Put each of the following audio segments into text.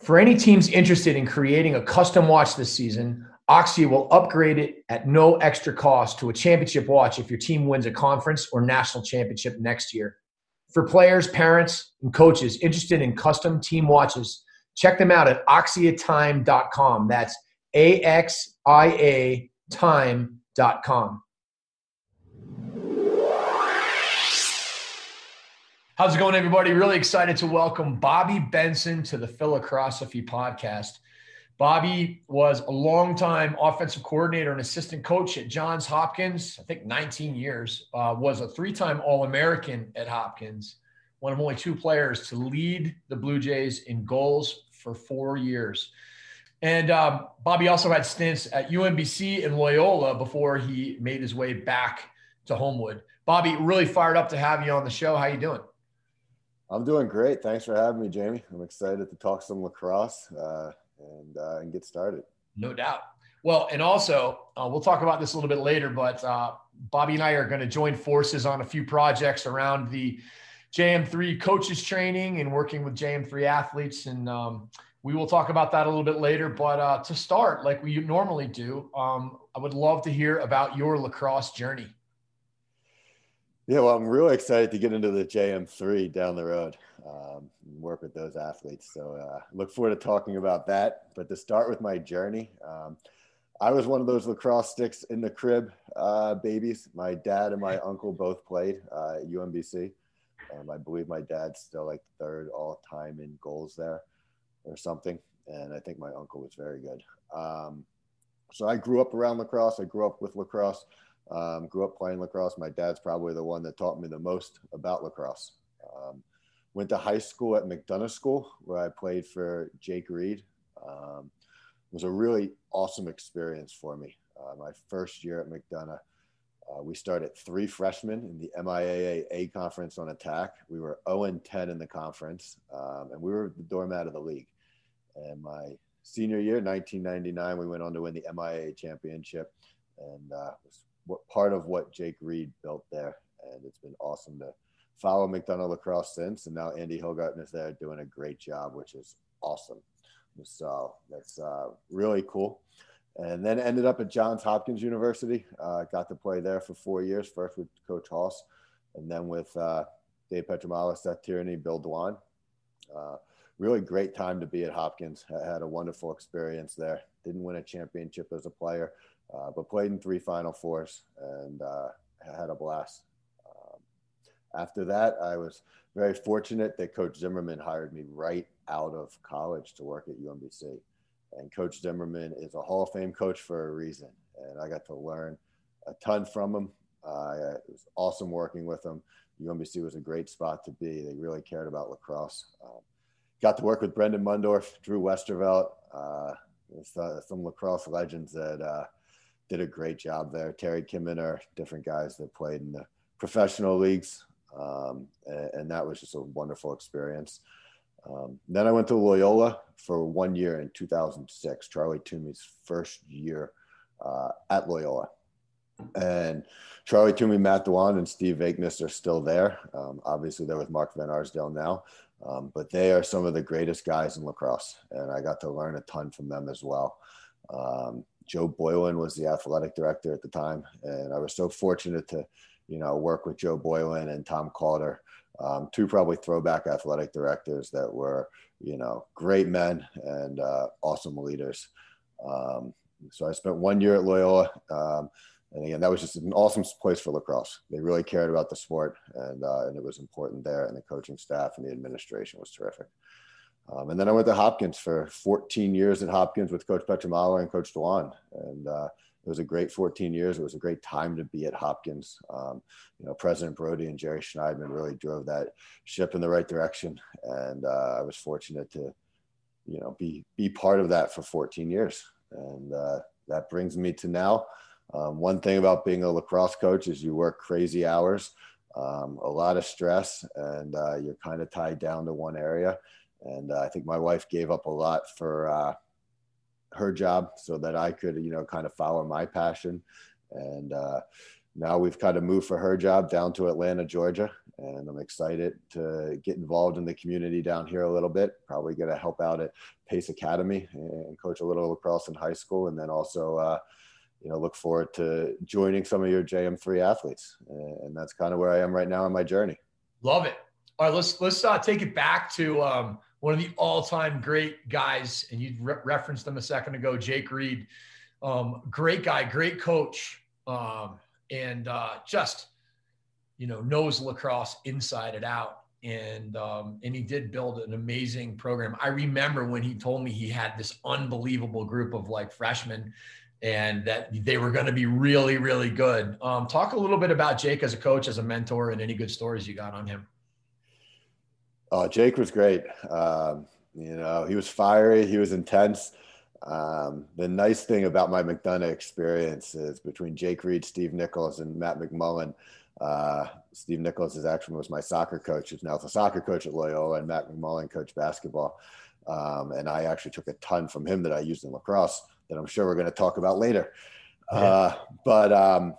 For any teams interested in creating a custom watch this season, Axia will upgrade it at no extra cost to a championship watch if your team wins a conference or national championship next year. For players, parents, and coaches interested in custom team watches, check them out at axiatime.com. That's A X I A time.com. How's it going, everybody? Really excited to welcome Bobby Benson to the Philacrosophy podcast. Bobby was a longtime offensive coordinator and assistant coach at Johns Hopkins, I think 19 years, uh, was a three time All American at Hopkins, one of only two players to lead the Blue Jays in goals for four years. And um, Bobby also had stints at UMBC and Loyola before he made his way back to Homewood. Bobby, really fired up to have you on the show. How you doing? I'm doing great. Thanks for having me, Jamie. I'm excited to talk some lacrosse uh, and uh, and get started. No doubt. Well, and also uh, we'll talk about this a little bit later, but uh, Bobby and I are going to join forces on a few projects around the JM3 coaches training and working with JM3 athletes, and um, we will talk about that a little bit later. But uh, to start, like we normally do, um, I would love to hear about your lacrosse journey. Yeah, well, I'm really excited to get into the JM3 down the road, um, work with those athletes. So uh, look forward to talking about that. But to start with my journey, um, I was one of those lacrosse sticks in the crib uh, babies. My dad and my uncle both played uh, at UMBC. Um, I believe my dad's still like third all time in goals there or something. And I think my uncle was very good. Um, so I grew up around lacrosse. I grew up with lacrosse. Um, grew up playing lacrosse. My dad's probably the one that taught me the most about lacrosse. Um, went to high school at McDonogh School where I played for Jake Reed. Um, was a really awesome experience for me. Uh, my first year at McDonogh, uh, we started three freshmen in the MIAA A conference on attack. We were 0 and 10 in the conference, um, and we were the doormat of the league. And my senior year, 1999, we went on to win the MIAA championship, and uh, was what part of what Jake Reed built there. And it's been awesome to follow McDonogh lacrosse since. And now Andy Hilgartner is there doing a great job, which is awesome. So that's uh, really cool. And then ended up at Johns Hopkins University. Uh, got to play there for four years, first with Coach Haus, and then with uh, Dave Pietramala, Seth Tierney, Bill Dwan. Uh, really great time to be at Hopkins. I had a wonderful experience there. Didn't win a championship as a player, uh, but played in three Final Fours and uh, had a blast. Um, after that, I was very fortunate that Coach Zimmerman hired me right out of college to work at UMBC. And Coach Zimmerman is a Hall of Fame coach for a reason. And I got to learn a ton from him. Uh, it was awesome working with him. UMBC was a great spot to be. They really cared about lacrosse. Um, got to work with Brendan Mundorf, Drew Westervelt, uh, some lacrosse legends that uh, did a great job there. Terry Kimener, different guys that played in the professional leagues. Um, and, and, that was just a wonderful experience. Um, then I went to Loyola for one year in 2006, Charlie Toomey's first year uh, at Loyola. And Charlie Toomey, Matt Dwan, and Steve Vaikness are still there. Um, obviously, they're with Mark Van Arsdale now, um, but they are some of the greatest guys in lacrosse. And I got to learn a ton from them as well. Um, Joe Boylan was the athletic director at the time, and I was so fortunate to, you know, work with Joe Boylan and Tom Calder, um, two probably throwback athletic directors that were, you know, great men and uh, awesome leaders. Um, so I spent one year at Loyola. Um, and again, that was just an awesome place for lacrosse. They really cared about the sport, and uh, and it was important there. And the coaching staff and the administration was terrific. Um, and then I went to Hopkins for 14 years at Hopkins with Coach Pietramala and Coach Dwan, and uh, it was a great 14 years. It was a great time to be at Hopkins. Um, you know, President Brody and Jerry Schnydman really drove that ship in the right direction, and uh, I was fortunate to, you know, be be part of that for 14 years. And uh, that brings me to now. Um, one thing about being a lacrosse coach is you work crazy hours, um, a lot of stress, and uh, you're kind of tied down to one area. And uh, I think my wife gave up a lot for uh, her job so that I could, you know, kind of follow my passion. And uh, now we've kind of moved for her job down to Atlanta, Georgia. And I'm excited to get involved in the community down here a little bit. Probably going to help out at Pace Academy and coach a little lacrosse in high school. And then also, uh, you know, look forward to joining some of your JM3 athletes. And that's kind of where I am right now in my journey. Love it. All right, let's let's uh, take it back to um, one of the all-time great guys, and you re- referenced him a second ago, Jake Reed. Um, great guy, great coach, um, and uh, just you know knows lacrosse inside and out. And um, and he did build an amazing program. I remember when he told me he had this unbelievable group of like freshmen and that they were going to be really, really good. Um, talk a little bit about Jake as a coach, as a mentor, and any good stories you got on him. Oh, Jake was great. Um, you know, he was fiery, he was intense. Um, the nice thing about my McDonogh experience is between Jake Reed, Steve Nichols, and Matt McMullen. Uh, Steve Nichols is actually was my soccer coach, He's now the soccer coach at Loyola, and Matt McMullen coached basketball. Um, and I actually took a ton from him that I used in lacrosse that I'm sure we're going to talk about later. Yeah. Uh, but um,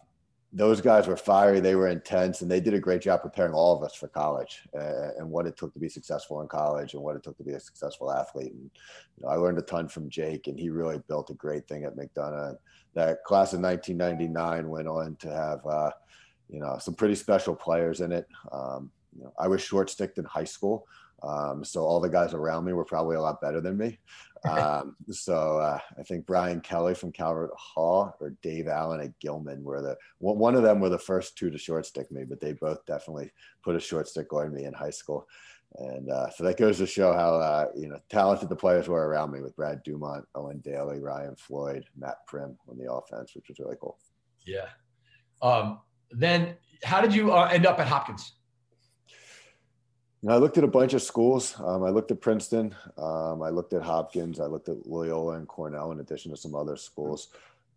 those guys were fiery, they were intense, and they did a great job preparing all of us for college uh, and what it took to be successful in college and what it took to be a successful athlete. And you know, I learned a ton from Jake, and he really built a great thing at McDonogh. That class of 1999 went on to have, uh, you know, some pretty special players in it. Um, you know, I was short sticked in high school. Um, so all the guys around me were probably a lot better than me. Um, so uh, I think Brian Kelly from Calvert Hall or Dave Allen at Gilman were the one of them were the first two to short stick me, but they both definitely put a short stick on me in high school. And uh, so that goes to show how uh, you know talented the players were around me with Brad Dumont, Owen Daly, Ryan Floyd, Matt Prim on the offense, which was really cool. Yeah. Um, then how did you uh, end up at Hopkins? I looked at a bunch of schools. Um, I looked at Princeton. Um, I looked at Hopkins. I looked at Loyola and Cornell, in addition to some other schools.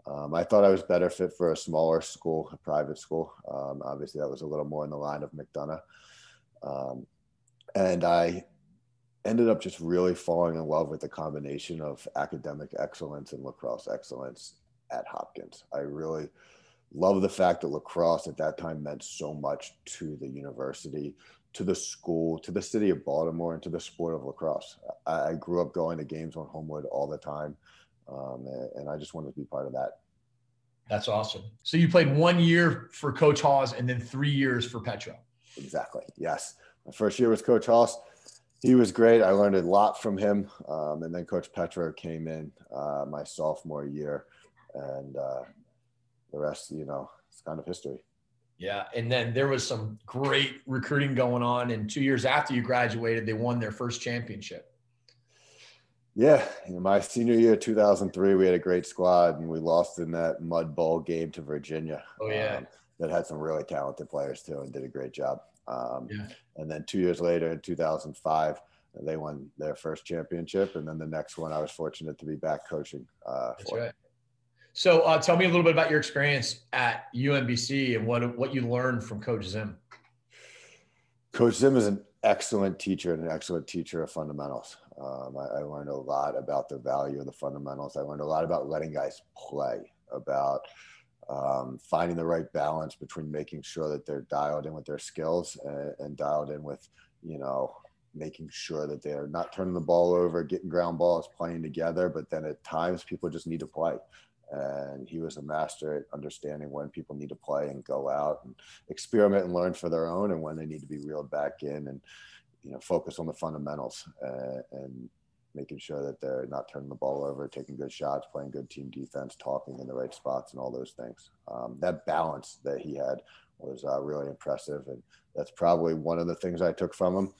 Um, I thought I was better fit for a smaller school, a private school. Um, obviously, that was a little more in the line of McDonogh. Um, and I ended up just really falling in love with the combination of academic excellence and lacrosse excellence at Hopkins. I really love the fact that lacrosse at that time meant so much to the university to the school, to the city of Baltimore, and to the sport of lacrosse. I, I grew up going to games on Homewood all the time, um, and, and, I just wanted to be part of that. That's awesome. So you played one year for Coach Haus and then three years for Petro. Exactly. Yes. My first year was Coach Haus. He was great. I learned a lot from him. Um, and then Coach Petro came in uh, my sophomore year, and uh, the rest, you know, it's kind of history. Yeah. And then there was some great recruiting going on. And two years after you graduated, they won their first championship. Yeah. You know, my senior year, 2003, we had a great squad and we lost in that mud bowl game to Virginia. Oh, yeah. Um, that had some really talented players too and did a great job. Um, yeah. And then two years later in 2005, they won their first championship. And then the next one, I was fortunate to be back coaching. Uh, That's for. right. So uh, tell me a little bit about your experience at UMBC and what what you learned from Coach Zim. Coach Zim is an excellent teacher and an excellent teacher of fundamentals. Um, I, I, learned a lot about the value of the fundamentals. I learned a lot about letting guys play, about um, finding the right balance between making sure that they're dialed in with their skills and, and dialed in with, you know, making sure that they're not turning the ball over, getting ground balls, playing together. But then at times people just need to play. And he was a master at understanding when people need to play and go out and experiment and learn for their own, and when they need to be reeled back in and you know focus on the fundamentals uh, and making sure that they're not turning the ball over, taking good shots, playing good team defense, talking in the right spots, and all those things. Um, that balance that he had was uh, really impressive, and that's probably one of the things I took from him.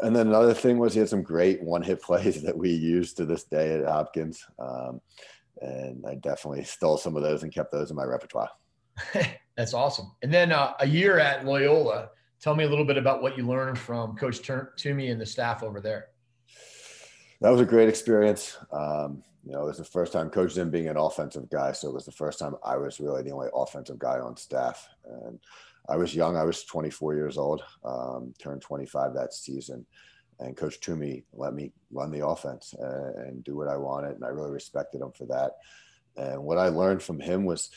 And then another thing was he had some great one-hit plays that we use to this day at Hopkins, um, and I definitely stole some of those and kept those in my repertoire. that's awesome. And then uh, a year at Loyola. Tell me a little bit about what you learned from Coach Toomey and the staff over there that was a great experience. Um, you know, it was the first time Coach Zim being an offensive guy, so it was the first time I was really the only offensive guy on staff. And I was young; I was 24 years old, um, turned 25 that season. And Coach Toomey let me run the offense and, and do what I wanted, and I really respected him for that. And what I learned from him was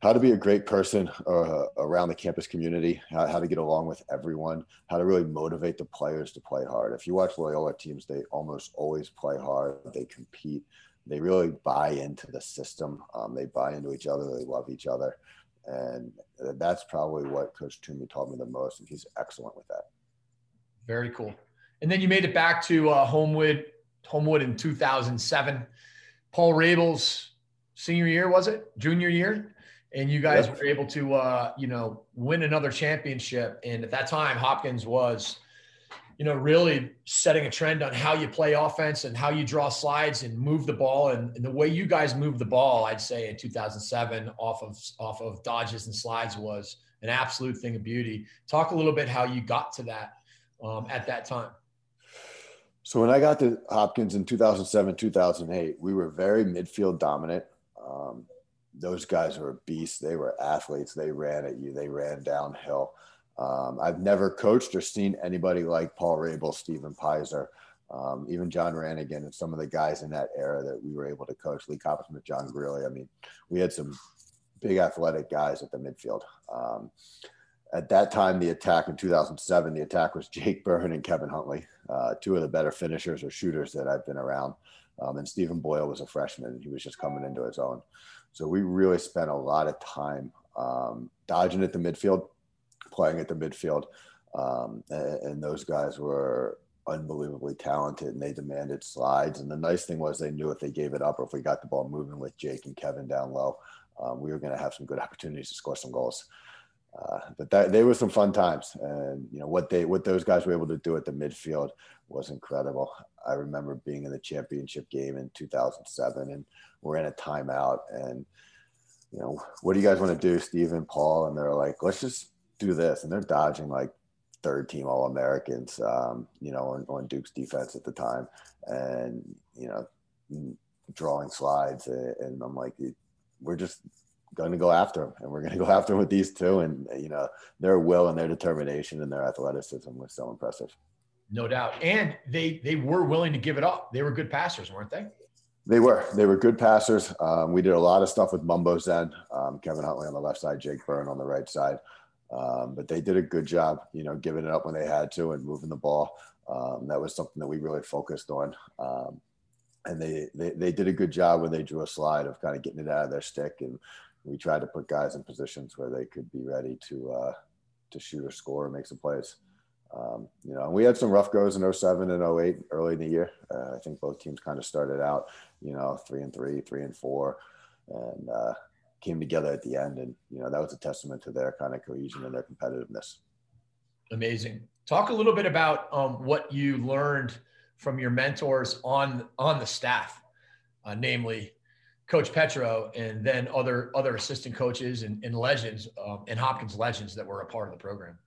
how to be a great person uh, around the campus community, how, how, to get along with everyone, how to really motivate the players to play hard. If you watch Loyola teams, they almost always play hard. They compete. They really buy into the system. Um, they buy into each other. They love each other. And that's probably what Coach Toomey taught me the most. And he's excellent with that. Very cool. And then you made it back to uh, Homewood, Homewood in 2007. Paul Rabil's senior year, was it? Junior year? and you guys yep. were able to uh, you know win another championship and at that time hopkins was you know really setting a trend on how you play offense and how you draw slides and move the ball and, and the way you guys moved the ball i'd say in 2007 off of off of dodges and slides was an absolute thing of beauty talk a little bit how you got to that um, at that time so when i got to hopkins in 2007 2008 we were very midfield dominant um, those guys were beasts. They were athletes. They ran at you. They ran downhill. Um, I've never coached or seen anybody like Paul Rabil, Stephen Peyser, um, even John Ranagan, and some of the guys in that era that we were able to coach. Lee Coppersmith, John Greeley. I mean, we had some big athletic guys at the midfield. Um, at that time, the attack in 2007, the attack was Jake Byrne and Kevin Huntley, uh, two of the better finishers or shooters that I've been around. Um, and Stephen Boyle was a freshman. He was just coming into his own. So we really spent a lot of time um, dodging at the midfield, playing at the midfield. Um, and, and, those guys were unbelievably talented and they demanded slides. And the nice thing was they knew if they gave it up or if we got the ball moving with Jake and Kevin down low, um, we were going to have some good opportunities to score some goals. Uh, but that they were some fun times, and you know what they what those guys were able to do at the midfield was incredible. I remember being in the championship game in 2007, and we're in a timeout, and you know what do you guys want to do, Steve and Paul? And they're like, let's just do this, and they're dodging like third team All Americans, um, you know, on, on Duke's defense at the time, and you know drawing slides, and I'm like, we're just going to go after him, and we're going to go after him with these two. And you know, their will and their determination and their athleticism was so impressive. No doubt, and they they were willing to give it up. They were good passers, weren't they? They were. They were good passers. Um, we did a lot of stuff with Mumbo Zen, um, Kevin Huntley on the left side, Jake Byrne on the right side. Um, but they did a good job, you know, giving it up when they had to and moving the ball. Um, that was something that we really focused on. Um, and they, they, they did a good job when they drew a slide of kind of getting it out of their stick and we tried to put guys in positions where they could be ready to uh, to shoot or score and make some plays. Um, you know, and we had some rough goes in 07 and 08 early in the year. Uh, I think both teams kind of started out, you know, three and three, three and four, and uh, came together at the end. And, you know, that was a testament to their kind of cohesion and their competitiveness. Amazing. Talk a little bit about um, what you learned from your mentors on on the staff, uh, namely Coach Petro, and then other other assistant coaches and, and legends um, and Hopkins legends that were a part of the program.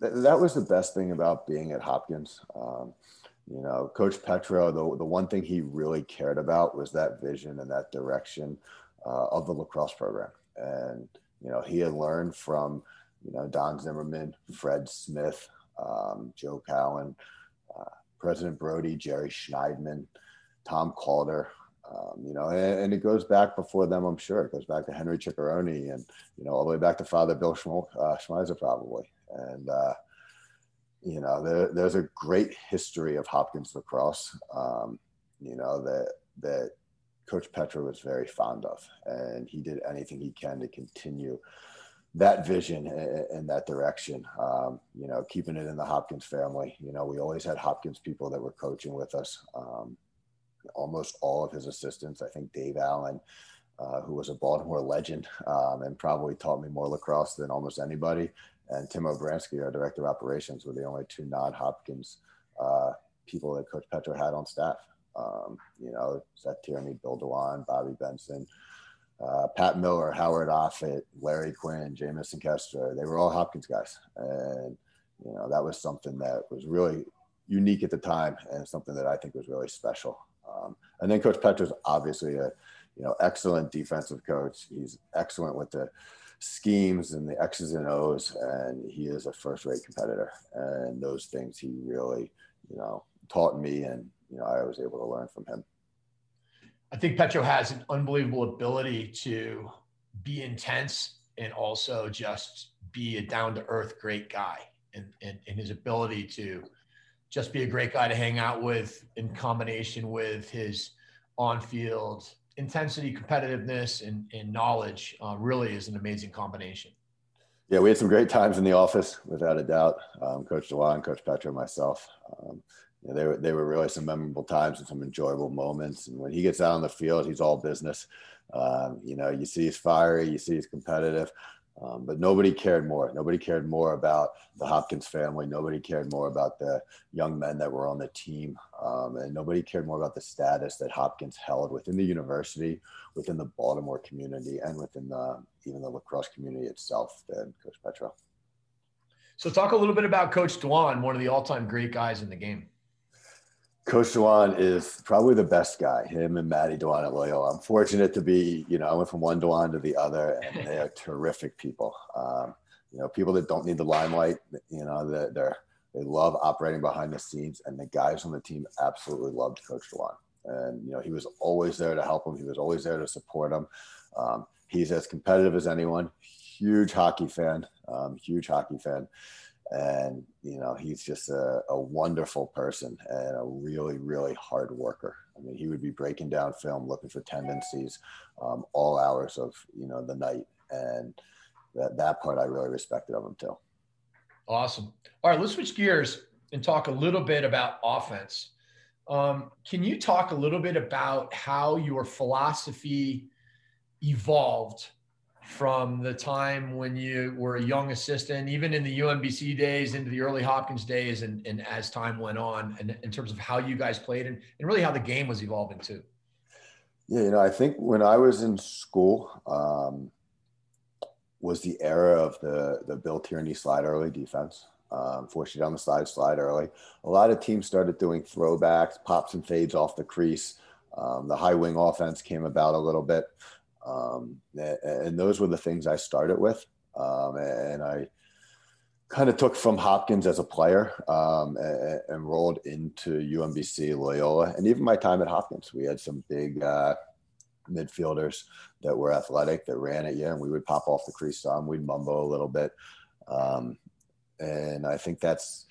That was the best thing about being at Hopkins. Um, you know, Coach Petro, the, the one thing he really cared about was that vision and that direction uh, of the lacrosse program. And, you know, he had learned from, you know, Don Zimmerman, Fred Smith, um, Joe Cowan, uh, President Brody, Jerry Schnydman, Tom Calder, um, you know, and, and, it goes back before them, I'm sure. It goes back to Henry Ciccarone and, you know, all the way back to Father Bill Schmo, uh, Schmeisser, probably. And, uh, you know, there, there's a great history of Hopkins lacrosse, um, you know, that, that Coach Petro was very fond of. And he did anything he can to continue that vision and that direction. Um, you know, keeping it in the Hopkins family. You know, we always had Hopkins people that were coaching with us. Um, almost all of his assistants. I think Dave Allen, uh, who was a Baltimore legend um, and probably taught me more lacrosse than almost anybody, and Tim Obransky, our director of operations, were the only two non-Hopkins uh, people that Coach Petro had on staff. Um, you know, Seth Tierney, Bill Dwan, Bobby Benson, uh, Pat Miller, Howard Offit, Larry Quinn, Jamison Kester. They were all Hopkins guys. And, you know, that was something that was really unique at the time and something that I think was really special. Um, and then Coach Petro's obviously a you know excellent defensive coach. He's excellent with the schemes and the X's and O's, and he is a first-rate competitor. And those things he really you know taught me, and you know I was able to learn from him. I think Petro has an unbelievable ability to be intense and also just be a down-to-earth great guy, and, and, and his ability to just be a great guy to hang out with in combination with his on-field intensity, competitiveness, and, and knowledge uh, really is an amazing combination. Yeah, we had some great times in the office, without a doubt. Um, Coach Dwan, Coach Petro, myself. Um, you know, they were they were really some memorable times and some enjoyable moments. And when he gets out on the field, he's all business. Um, you know, you see he's fiery, you see he's competitive. Um, but nobody cared more. Nobody cared more about the Hopkins family. Nobody cared more about the young men that were on the team. Um, and nobody cared more about the status that Hopkins held within the university, within the Baltimore community, and within the, even the lacrosse community itself than Coach Petro. So, talk a little bit about Coach Dwan, one of the all time great guys in the game. Coach Dwan is probably the best guy. Him and Maddie Dwan at Loyola. I'm fortunate to be, you know, I went from one Dwan to the other, and they are terrific people. Um, you know, people that don't need the limelight. You know, that they're they love operating behind the scenes, and the guys on the team absolutely loved Coach Dwan. And you know, he was always there to help them. He was always there to support them. Um, he's as competitive as anyone. Huge hockey fan. Um, huge hockey fan and you know he's just a, a, wonderful person and a really really hard worker. I mean he would be breaking down film looking for tendencies um, all hours of you know the night. And that, that part i really respected of him too. Awesome. All right let's switch gears and talk a little bit about offense. Um, can you talk a little bit about how your philosophy evolved from the time when you were a young assistant, even in the UMBC days, into the early Hopkins days, and, and as time went on, and in terms of how you guys played and, and really how the game was evolving too? Yeah, you know, I think when I was in school, um, was the era of the the Bill Tierney slide early defense. Um, force you down the slide, slide early. A lot of teams started doing throwbacks, pops and fades off the crease. Um, the high wing offense came about a little bit. Um, and those were the things I started with. Um, and I kind of took from Hopkins as a player um, and, and, rolled into UMBC, Loyola, and even my time at Hopkins. We had some big uh, midfielders that were athletic that ran at you, and we would pop off the crease some. We'd mumbo a little bit. Um, and I think that's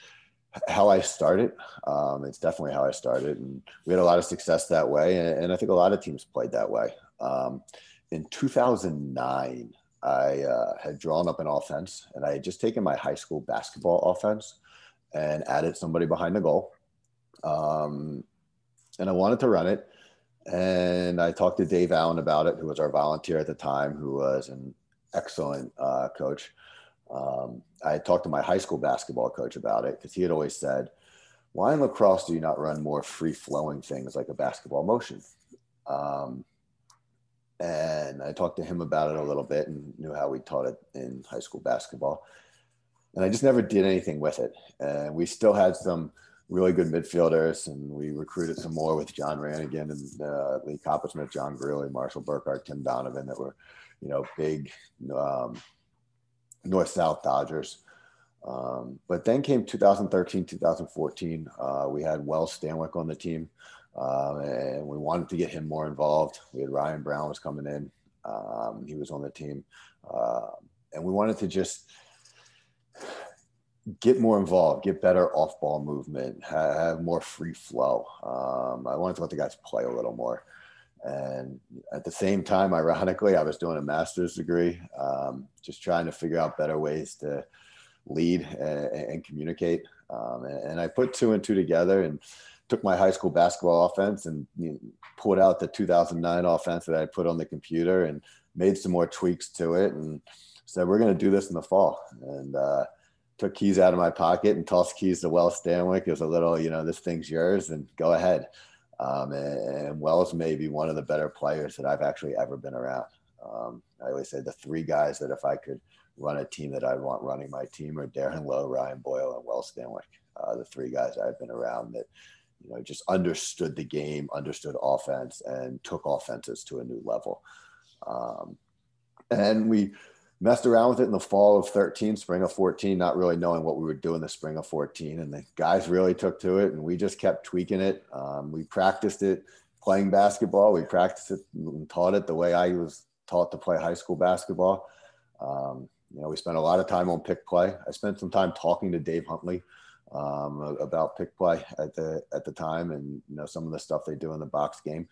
how I started. Um, it's definitely how I started. And we had a lot of success that way. And, and I think a lot of teams played that way. Um, in 2009, I uh, had drawn up an offense and I had just taken my high school basketball offense and added somebody behind the goal. Um, and I wanted to run it. And I talked to Dave Allen about it, who was our volunteer at the time, who was an excellent uh, coach. Um, I talked to my high school basketball coach about it because he had always said, Why in lacrosse do you not run more free flowing things like a basketball motion? Um, and I talked to him about it a little bit and knew how we taught it in high school basketball. And I just never did anything with it. And we still had some really good midfielders, and we recruited some more with John Ranagan and uh, Lee Coppersmith, John Greeley, Marshall Burkhardt, Tim Donovan that were, you know, big um, North South Dodgers. Um, but then came 2013, 2014. Uh, we had Wells Stanwick on the team, uh, and we wanted to get him more involved. We had Ryan Brown was coming in; um, he was on the team, uh, and we wanted to just get more involved, get better off-ball movement, have, more free flow. Um, I wanted to let the guys play a little more. And at the same time, ironically, I was doing a master's degree, um, just trying to figure out better ways to lead and, and communicate. Um, and, and, I put two and two together and took my high school basketball offense and you know, pulled out the 2009 offense that I put on the computer and made some more tweaks to it and said, we're going to do this in the fall. And, uh, took keys out of my pocket and tossed keys to Wells Stanwick. It was a little, you know, this thing's yours and go ahead. Um, and, and, Wells may be one of the better players that I've actually ever been around. Um, I always say the three guys that if I could run a team that I'd want running my team are Darren Lowe, Ryan Boyle, and Wells Stanwick. Uh, the three guys I've been around that, you know, just understood the game, understood offense, and took offenses to a new level. Um, and we messed around with it in the fall of 13, spring of 14, not really knowing what we would do in the spring of 14. And the guys really took to it, and we just kept tweaking it. Um, we practiced it playing basketball. We practiced it and taught it the way I was taught to play high school basketball. Um, you know, we spent a lot of time on pick play. I spent some time talking to Dave Huntley um, about pick play at the at the time, and you know some of the stuff they do in the box game.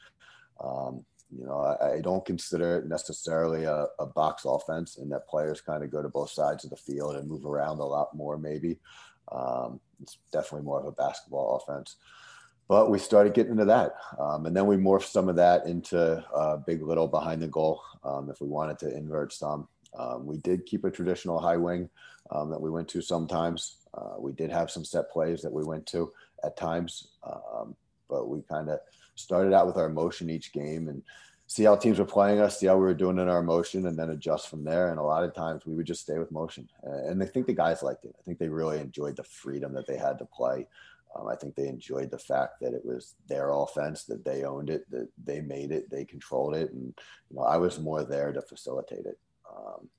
Um, you know, I, I, don't consider it necessarily a, a box offense, and that players kind of go to both sides of the field and move around a lot more. Maybe um, it's definitely more of a basketball offense. But we started getting into that, um, and then we morphed some of that into uh, big little behind the goal. Um, if we wanted to invert some, um, we did keep a traditional high wing that we went to sometimes. Uh, we did have some set plays that we went to at times, um, but we kind of started out with our motion each game and see how teams were playing us, see how we were doing in our motion, and then adjust from there. And a lot of times we would just stay with motion. And I think the guys liked it. I think they really enjoyed the freedom that they had to play. Um, I think they enjoyed the fact that it was their offense, that they owned it, that they made it, they controlled it, and you know I was more there to facilitate it. Um,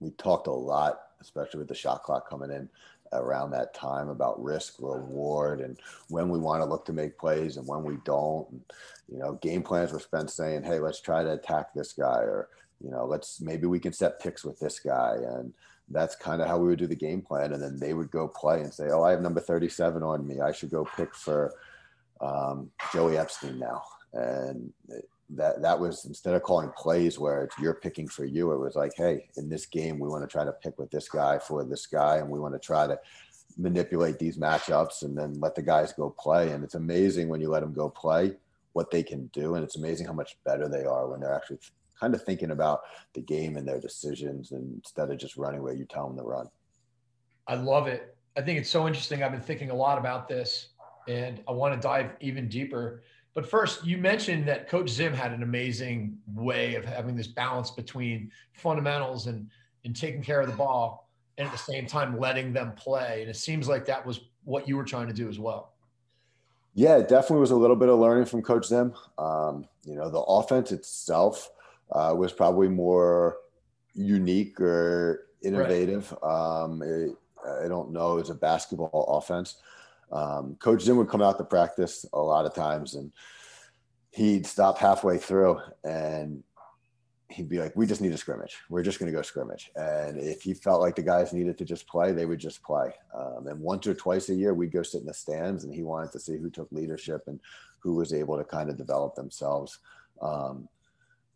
we talked a lot, especially with the shot clock coming in around that time about risk reward and when we want to look to make plays and when we don't. And, you know, game plans were spent saying, "Hey, let's try to attack this guy," or you know, let's maybe we can set picks with this guy, and that's kind of how we would do the game plan. And then they would go play and say, "Oh, I have number thirty-seven on me. I should go pick for um, Joey Epstein now." And that that was instead of calling plays where it's you're picking for you, it was like, hey, in this game we want to try to pick with this guy for this guy, and we want to try to manipulate these matchups and then let the guys go play. And it's amazing when you let them go play what they can do, and it's amazing how much better they are when they're actually kind of thinking about the game and their decisions and instead of just running where you tell them to run. I love it. I think it's so interesting. I've been thinking a lot about this, and I want to dive even deeper but first, you mentioned that Coach Zim had an amazing way of having this balance between fundamentals and and taking care of the ball, and at the same time letting them play. And it seems like that was what you were trying to do as well. Yeah, it definitely was a little bit of learning from Coach Zim. Um, you know, the offense itself uh, was probably more unique or innovative. Right. Um, it, I don't know, it's a basketball offense. Um, Coach Zim would come out to practice a lot of times and he'd stop halfway through and he'd be like, We just need a scrimmage. We're just going to go scrimmage. And if he felt like the guys needed to just play, they would just play. Um, and once or twice a year, we'd go sit in the stands and he wanted to see who took leadership and who was able to kind of develop themselves. Um,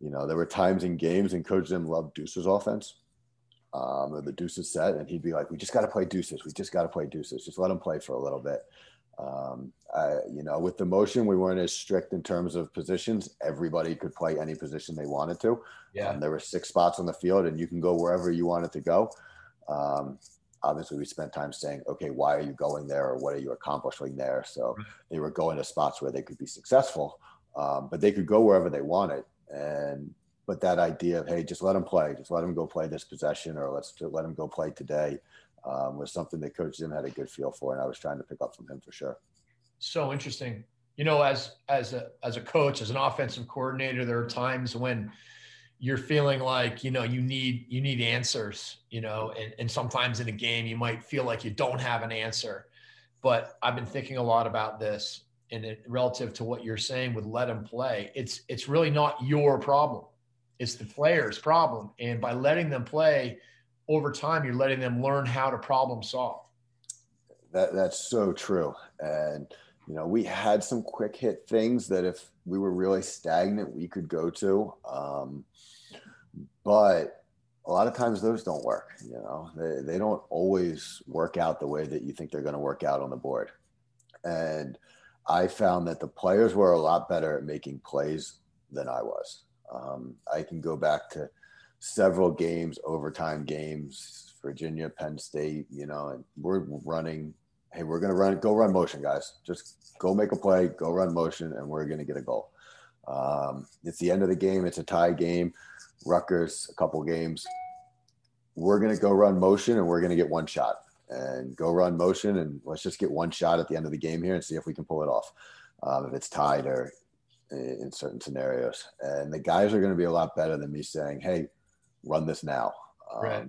you know, there were times in games, and Coach Zim loved Deuce's offense um, or the deuces set, and he'd be like, "We just got to play deuces. We just got to play deuces. Just let them play for a little bit." Um, I, you know, with the motion, we weren't as strict in terms of positions. Everybody could play any position they wanted to. Yeah. Um, there were six spots on the field, and you can go wherever you wanted to go. Um, obviously, we spent time saying, "Okay, why are you going there, or what are you accomplishing there?" So they were going to spots where they could be successful, um, but they could go wherever they wanted. And but that idea of hey, just let them play, just let them go play this possession, or let's let them go play today, um, was something that Coach Zim had a good feel for, and I was trying to pick up from him for sure. So interesting. You know, as as a as a coach, as an offensive coordinator, there are times when you're feeling like you know you need you need answers you know and, and sometimes in a game you might feel like you don't have an answer but i've been thinking a lot about this and it, relative to what you're saying with let them play it's it's really not your problem it's the player's problem. And by letting them play over time you're letting them learn how to problem solve. That that's so true. And you know we had some quick hit things that if we were really stagnant we could go to um, but a lot of times those don't work you know? They, they don't always work out the way that you think they're going to work out on the board. And i found that the players were a lot better at making plays than i was um, i can go back to several games overtime games virginia penn state you know and we're running hey we're going to run go run motion guys just go make a play go run motion and we're going to get a goal um, it's the end of the game it's a tie game Rutgers a couple games. We're going to go run motion and we're going to get one shot and go run motion and let's just get one shot at the end of the game here and see if we can pull it off. Um, if it's tied or in certain scenarios. And the guys are going to be a lot better than me saying, hey, run this now. Um, right.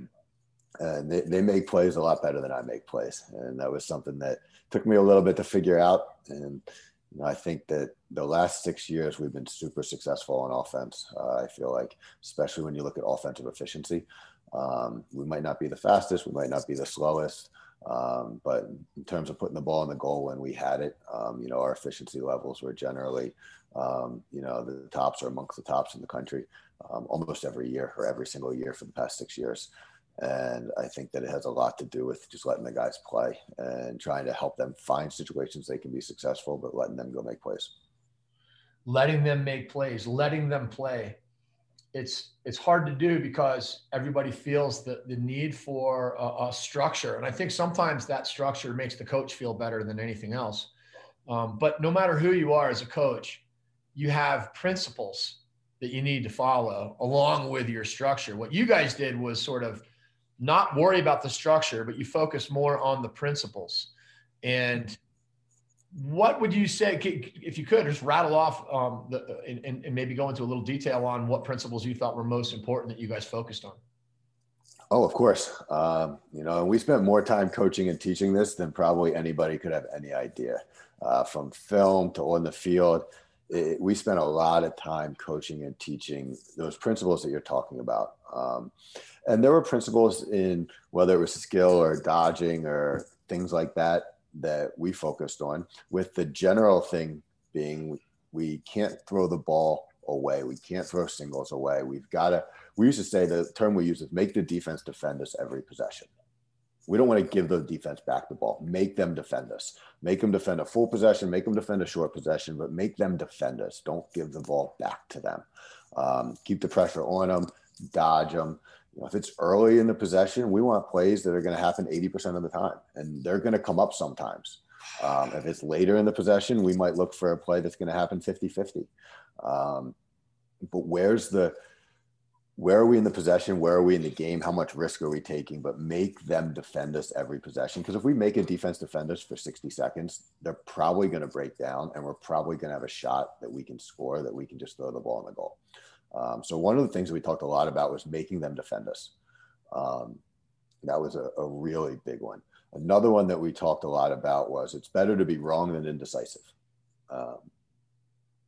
And they, they make plays a lot better than I make plays. And that was something that took me a little bit to figure out. And you know, I think that the last six years we've been super successful on offense. Uh, I feel like, especially when you look at offensive efficiency, um, we might not be the fastest, we might not be the slowest, um, but in terms of putting the ball in the goal when we had it, um, you know, our efficiency levels were generally, um, you know, the tops are amongst the tops in the country um, almost every year or every single year for the past six years. And I think that it has a lot to do with just letting the guys play and trying to help them find situations they can be successful, but letting them go make plays. Letting them make plays, letting them play. It's it's hard to do because everybody feels the, the need for a, a structure. And I think sometimes that structure makes the coach feel better than anything else. Um, but no matter who you are as a coach, you have principles that you need to follow along with your structure. What you guys did was sort of not worry about the structure, but you focus more on the principles. And what would you say, if you could, just rattle off um, the, and, and, maybe go into a little detail on what principles you thought were most important that you guys focused on? Oh, of course. Um, you know, we spent more time coaching and teaching this than probably anybody could have any idea. Uh, from film to on the field, it, we spent a lot of time coaching and teaching those principles that you're talking about. Um, and there were principles in whether it was skill or dodging or things like that that we focused on with the general thing being we can't throw the ball away. We can't throw singles away. We've got to we used to say the term we use is make the defense defend us every possession. We don't want to give the defense back the ball. Make them defend us. Make them defend a full possession make them defend a short possession but make them defend us. Don't give the ball back to them. Um, keep the pressure on them dodge them you know, if it's early in the possession, we want plays that are going to happen 80% of the time, and they're going to come up sometimes. Um, if it's later in the possession, we might look for a play that's going to happen 50 50. Um, but where's the, where are we in the possession? Where are we in the game? How much risk are we taking? But make them defend us every possession. Because if we make a defense defend us for 60 seconds, they're probably going to break down and we're probably going to have a shot that we can score that we can just throw the ball in the goal. Um, so one of the things that we talked a lot about was making them defend us. Um, that was a, a, really big one. Another one that we talked a lot about was it's better to be wrong than indecisive. Um,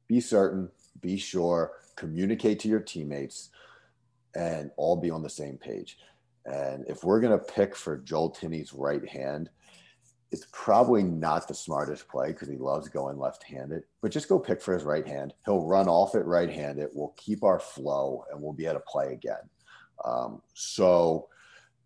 be certain, be sure, communicate to your teammates, and all be on the same page. And if we're going to pick for Joel Tinney's right hand, it's probably not the smartest play because he loves going left-handed. But just go pick for his right hand. He'll run off it right-handed. We'll keep our flow, and we'll be able to play again. Um, so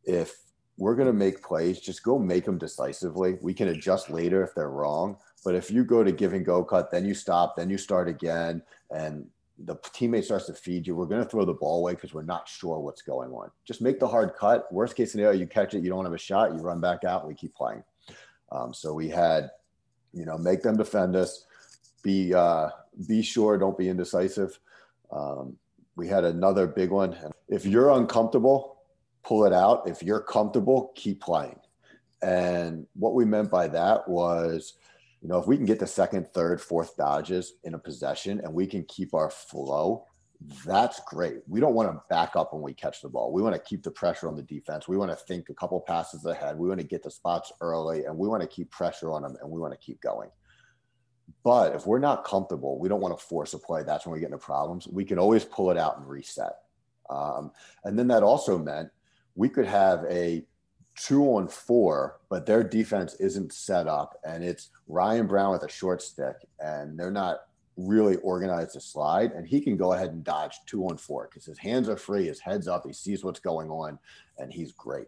if we're going to make plays, just go make them decisively. We can adjust later if they're wrong. But if you go to give and go cut, then you stop, then you start again, and the teammate starts to feed you, we're going to throw the ball away because we're not sure what's going on. Just make the hard cut. Worst case scenario, you catch it, you don't have a shot, you run back out, we keep playing. Um, so we had, you know, make them defend us, be uh, be sure, don't be indecisive. Um, we had another big one. If you're uncomfortable, pull it out. If you're comfortable, keep playing. And what we meant by that was, you know, if we can get the second, third, fourth dodges in a possession and we can keep our flow, that's great. We don't want to back up when we catch the ball. We want to keep the pressure on the defense. We want to think a couple passes ahead. We want to get the spots early and we want to keep pressure on them and we want to keep going. But if we're not comfortable, we don't want to force a play. That's when we get into problems. We can always pull it out and reset. Um, and then that also meant we could have a two on four, but their defense isn't set up and it's Ryan Brown with a short stick and they're not really organized the slide, and he can go ahead and dodge two on four because his hands are free, his head's up, he sees what's going on, and he's great.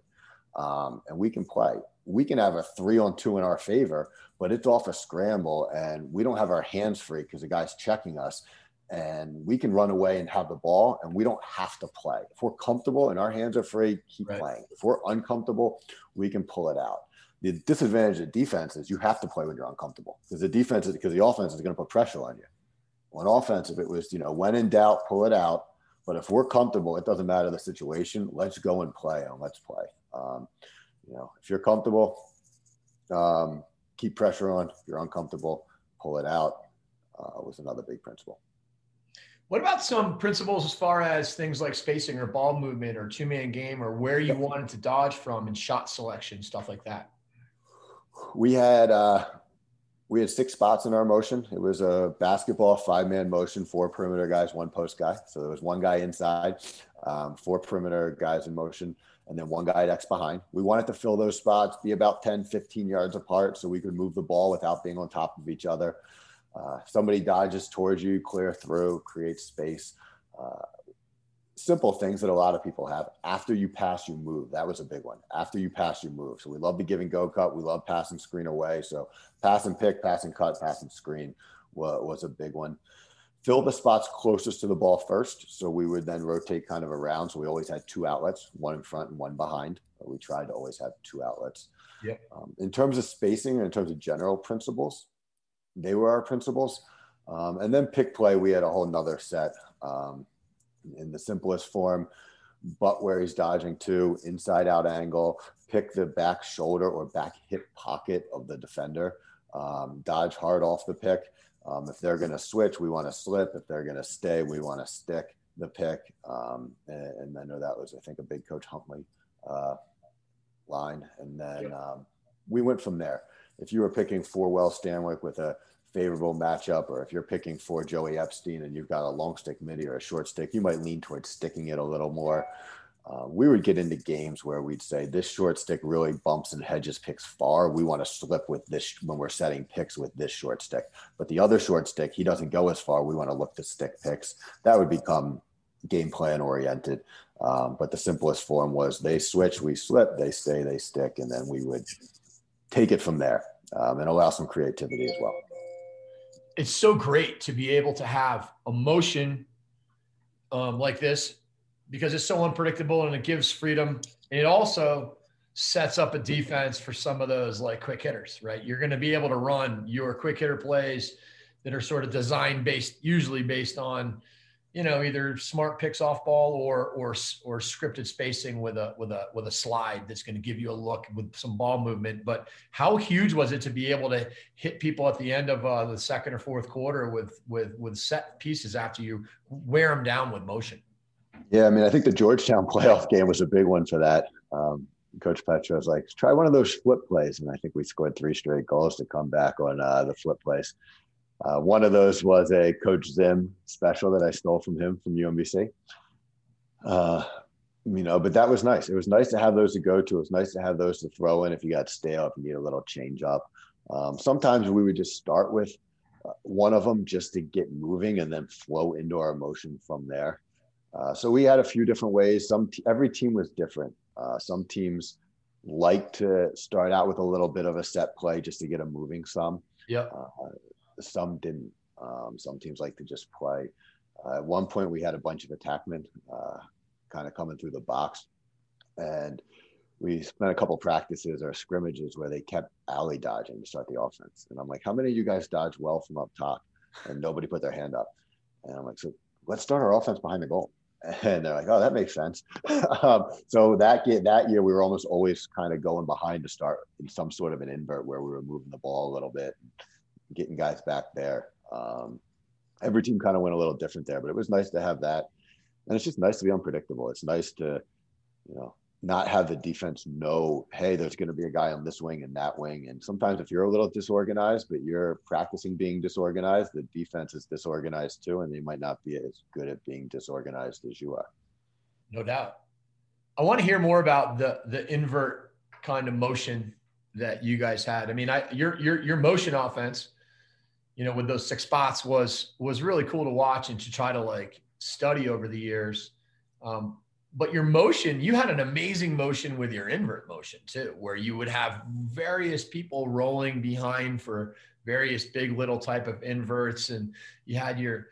Um, and we can play. We can have a three on two in our favor, but it's off a scramble, and we don't have our hands free because the guy's checking us. And we can run away and have the ball, and we don't have to play. If we're comfortable and our hands are free, keep right. playing. If we're uncomfortable, we can pull it out the disadvantage of defense is you have to play when you're uncomfortable because the defense is because the offense is going to put pressure on you on offensive, it was, you know, when in doubt, pull it out. But if we're comfortable, it doesn't matter the situation. Let's go and play and let's play. Um, you know, if you're comfortable, um, keep pressure on. If you're uncomfortable, pull it out. Uh, was another big principle. What about some principles as far as things like spacing or ball movement or two man game or where you wanted to dodge from and shot selection, stuff like that? We had uh, we had six spots in our motion. It was a basketball five man motion, four perimeter guys, one post guy. So there was one guy inside, um, four perimeter guys in motion, and then one guy at X behind. We wanted to fill those spots, be about 10, 15 yards apart so we could move the ball without being on top of each other. Uh, somebody dodges towards you, clear through, create space. Uh, simple things that a lot of people have. After you pass, you move. That was a big one. After you pass, you move. So we love the give and go cut. We love passing screen away. So pass and pick, pass and cut, pass and screen was, was a big one. Fill the spots closest to the ball first. So we would then rotate kind of around. So we always had two outlets, one in front and one behind. But We tried to always have two outlets. Yep. Um, in terms of spacing and in terms of general principles, they were our principles. Um, and then pick play, we had a whole nother set. Um, in the simplest form, but where he's dodging to, inside out angle, pick the back shoulder or back hip pocket of the defender, um, dodge hard off the pick. Um, if they're going to switch, we want to slip. If they're going to stay, we want to stick the pick. Um, and, and, I know that was, I think, a big Coach Huntley uh, line. And then um, we went from there. If you were picking for Wells Stanwick with a favorable matchup, or if you're picking for Joey Epstein and you've got a long stick midi or a short stick, you might lean towards sticking it a little more. Uh, we would get into games where we'd say this short stick really bumps and hedges picks far. We want to slip with this when we're setting picks with this short stick. But the other short stick, he doesn't go as far. We want to look to stick picks. That would become game plan oriented. Um, but the simplest form was they switch, we slip, they stay, they stick, and then we would take it from there um, and allow some creativity as well it's so great to be able to have emotion um, like this because it's so unpredictable and it gives freedom. And it also sets up a defense for some of those like quick hitters, right? You're going to be able to run your quick hitter plays that are sort of design based, usually based on you know either smart picks off ball or or or scripted spacing with a with a with a slide that's going to give you a look with some ball movement. But how huge was it to be able to hit people at the end of uh, the second or fourth quarter with with with set pieces after you wear them down with motion? Yeah i mean i think the georgetown playoff game was a big one for that. Um, coach Petro was like try one of those flip plays. And i think we scored three straight goals to come back on uh, the flip plays uh, one of those was a Coach Zim special that I stole from him from UMBC. Uh, you know, but that was nice. It was nice to have those to go to. It was nice to have those to throw in if you got stale, if you need a little change up. Um, sometimes we would just start with uh, one of them just to get moving and then flow into our motion from there. Uh, so we had a few different ways. Some t- every team was different. Uh, some teams like to start out with a little bit of a set play just to get them moving some. Yeah. Uh, some didn't. Um, some teams like to just play. Uh, at one point, we had a bunch of attackmen uh, kind of coming through the box, and we spent a couple practices or scrimmages where they kept alley dodging to start the offense. And I'm like, how many of you guys dodge well from up top? And nobody put their hand up. And I'm like, so let's start our offense behind the goal. And they're like, oh, that makes sense. um, so that that year, we were almost always kind of going behind to start in some sort of an invert where we were moving the ball a little bit. Getting guys back there. Um, every team kind of went a little different there, but it was nice to have that. And it's just nice to be unpredictable. It's nice to, you know, not have the defense know, hey, there's going to be a guy on this wing and that wing. And sometimes if you're a little disorganized, but you're practicing being disorganized, the defense is disorganized too, and they might not be as good at being disorganized as you are. No doubt. I want to hear more about the the invert kind of motion that you guys had. I mean, I your your your motion offense, you know, with those six spots was was really cool to watch and to try to like study over the years. Um, but your motion, you had an amazing motion with your invert motion too, where you would have various people rolling behind for various big little type of inverts, and you had your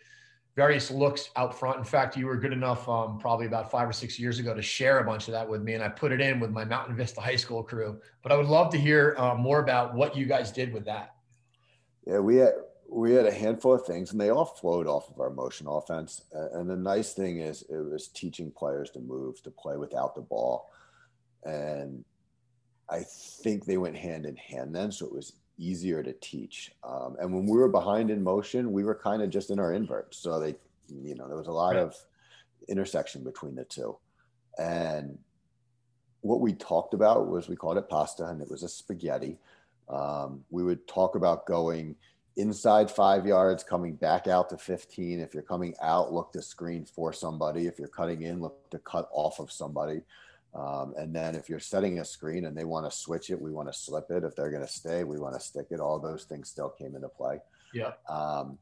various looks out front. In fact, you were good enough, um, probably about five or six years ago, to share a bunch of that with me, and I put it in with my Mountain Vista High School crew. But I would love to hear uh, more about what you guys did with that. Yeah, we had we had a handful of things and they all flowed off of our motion offense. And the nice thing is it was teaching players to move, to play without the ball. And I think they went hand in hand then. So it was easier to teach. Um, and when we were behind in motion, we were kind of just in our invert. So they, you know, there was a lot of intersection between the two. And what we talked about was we called it pasta and it was a spaghetti. Um, we would talk about going – inside five yards, coming back out to 15. If you're coming out, look to screen for somebody. If you're cutting in, look to cut off of somebody. Um, and then if you're setting a screen and they want to switch it, we want to slip it. If they're going to stay, we want to stick it. All those things still came into play. Yeah. Um,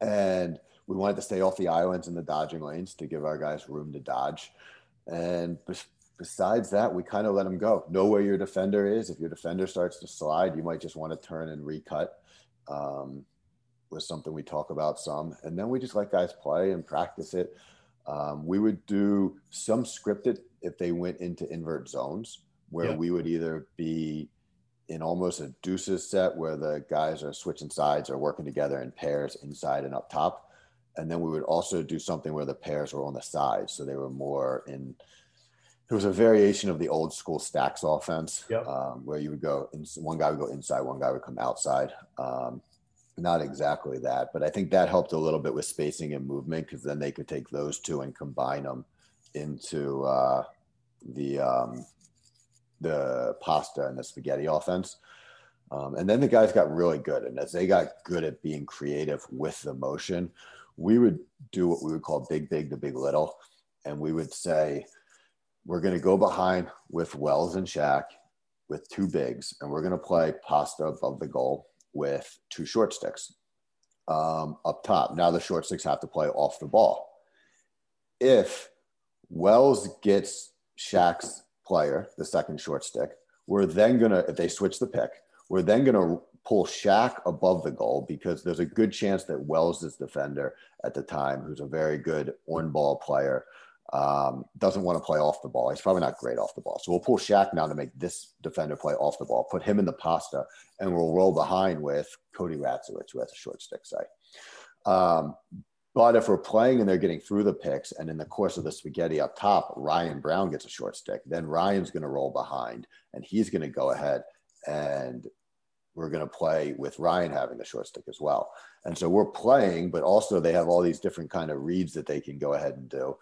and we wanted to stay off the islands and the dodging lanes to give our guys room to dodge. And besides that, we kind of let them go. Know where your defender is. If your defender starts to slide, you might just want to turn and recut um, was something we talk about some. And then we just let guys play and practice it. Um, we would do some scripted if they went into invert zones where yeah. we would either be in almost a deuces set where the guys are switching sides or working together in pairs inside and up top. And then we would also do something where the pairs were on the sides. So they were more in, there was a variation of the old school stacks offense yep. um, where you would go in, one guy would go inside one guy would come outside um, not exactly that but i think that helped a little bit with spacing and movement because then they could take those two and combine them into uh, the um, the pasta and the spaghetti offense um, and then the guys got really good and as they got good at being creative with the motion we would do what we would call big big to big little and we would say we're going to go behind with Wells and Shaq with two bigs, and we're going to play pasta above the goal with two short sticks um, up top. Now the short sticks have to play off the ball. If Wells gets Shaq's player, the second short stick, we're then going to, if they switch the pick, we're then going to pull Shaq above the goal because there's a good chance that Wells' defender at the time, who's a very good on ball player, um, doesn't want to play off the ball. He's probably not great off the ball. So we'll pull Shaq now to make this defender play off the ball, put him in the pasta, and we'll roll behind with Cody Radziewicz, who has a short stick side. Um, but if we're playing and they're getting through the picks, and in the course of the spaghetti up top, Ryan Brown gets a short stick, then Ryan's going to roll behind and he's going to go ahead and we're going to play with Ryan having the short stick as well. And so we're playing, but also they have all these different kind of reads that they can go ahead and do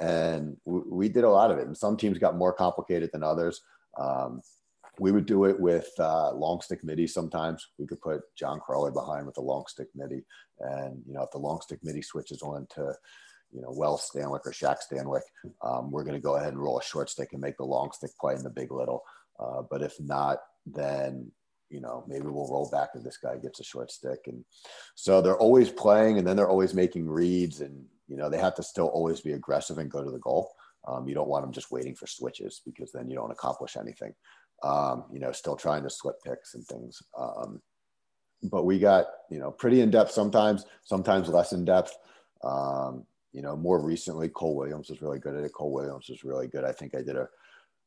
and we did a lot of it. And some teams got more complicated than others. Um, we would do it with uh, long stick midi sometimes. We could put John Crowley behind with a long stick midi, and you know if the long stick midi switches on to you know Wells Stanwick or Shaq Stanwick, um, we're going to go ahead and roll a short stick and make the long stick play in the big little. Uh, but if not, then you know maybe we'll roll back if this guy gets a short stick. And so they're always playing, and then they're always making reads and you know, they have to still always be aggressive and go to the goal. Um, you don't want them just waiting for switches because then you don't accomplish anything. Um, you know, still trying to slip picks and things. Um, but we got, you know, pretty in depth sometimes, sometimes less in depth. Um, you know, more recently, Cole Williams was really good at it. Cole Williams was really good. I think I did a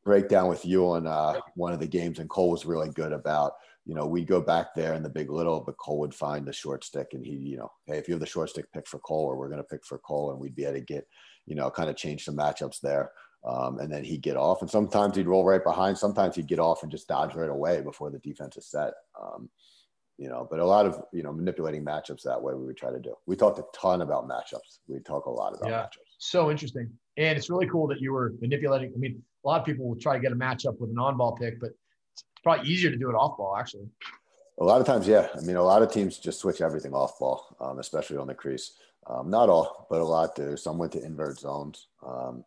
breakdown with you on uh, one of the games, and Cole was really good about you know, we'd go back there in the big little, but Cole would find the short stick and he, you know, hey, if you have the short stick, pick for Cole, or we're going to pick for Cole, and we'd be able to get, you know, kind of change some matchups there. Um, and then he'd get off, and sometimes he'd roll right behind. Sometimes he'd get off and just dodge right away before the defense is set. Um, you know, but a lot of you know manipulating matchups that way we would try to do. We talked a ton about matchups. We talk a lot about yeah. matchups. So interesting, and it's really cool that you were manipulating. I mean, a lot of people will try to get a matchup with an on-ball pick, but probably easier to do it off-ball actually. A lot of times, yeah. I mean, a lot of teams just switch everything off ball, um, especially on the crease. Um, not all, but a lot do. Some went to invert zones. Um,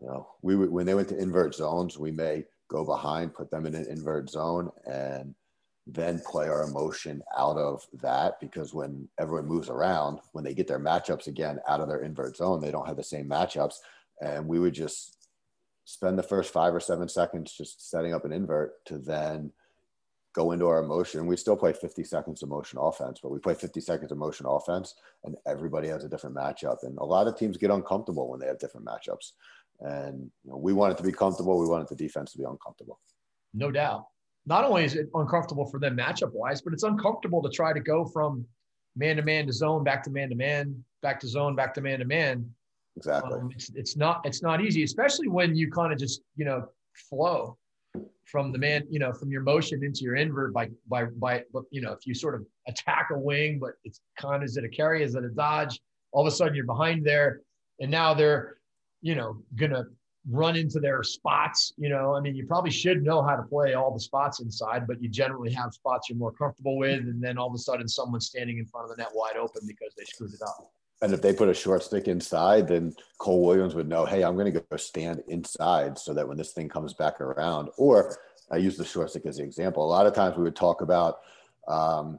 you know, we when they went to invert zones, we may go behind, put them in an invert zone, and then play our emotion out of that because when everyone moves around, when they get their matchups again out of their invert zone, they don't have the same matchups. And we would just spend the first five or seven seconds just setting up an invert to then go into our emotion. We still play 50 seconds emotion offense, but we play 50 seconds emotion offense and everybody has a different matchup. And a lot of teams get uncomfortable when they have different matchups. And you know, we want it to be comfortable. We wanted the defense to be uncomfortable. No doubt. Not only is it uncomfortable for them matchup wise, but it's uncomfortable to try to go from man to man to zone, back to man to man, back to zone, back to man to man. Exactly. Um, it's, it's not it's not easy, especially when you kind of just you know flow from the man, you know, from your motion into your invert by by by you know, if you sort of attack a wing, but it's kind of is it a carry, is it a dodge? All of a sudden you're behind there, and now they're you know, gonna run into their spots. You know, I mean, you probably should know how to play all the spots inside, but you generally have spots you're more comfortable with, and then all of a sudden someone's standing in front of the net wide open because they screwed it up. And if they put a short stick inside, then Cole Williams would know, hey, I'm going to go stand inside so that when this thing comes back around, or I use the short stick as an example. A lot of times we would talk about um,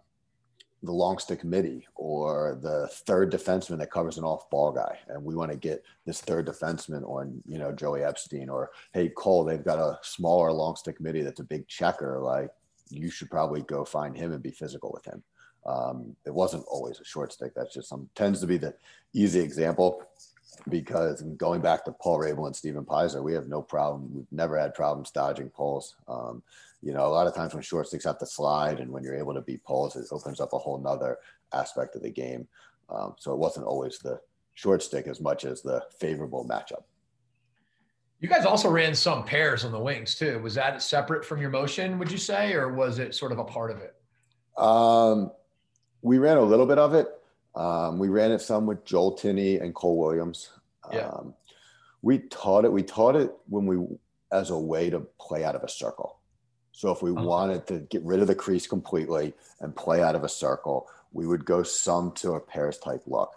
the long stick midi or the third defenseman that covers an off ball guy. And we want to get this third defenseman on, you know, Joey Epstein or, hey, Cole, they've got a smaller long stick midi that's a big checker. Like, you should probably go find him and be physical with him. Um, it wasn't always a short stick. That's just some tends to be the easy example because going back to Paul Rabil and Stephen Peyser, we have no problem. We've never had problems dodging poles. Um, you know, a lot of times when short sticks have to slide and when you're able to beat poles, it opens up a whole nother aspect of the game. Um, so it wasn't always the short stick as much as the favorable matchup. You guys also ran some pairs on the wings too. Was that separate from your motion, would you say, or was it sort of a part of it? Um, we ran a little bit of it. Um, we ran it some with Joel Tinney and Cole Williams. Yeah. Um, we taught it. We taught it when we as a way to play out of a circle. So if we uh-huh. wanted to get rid of the crease completely and play out of a circle, we would go some to a pairs type look.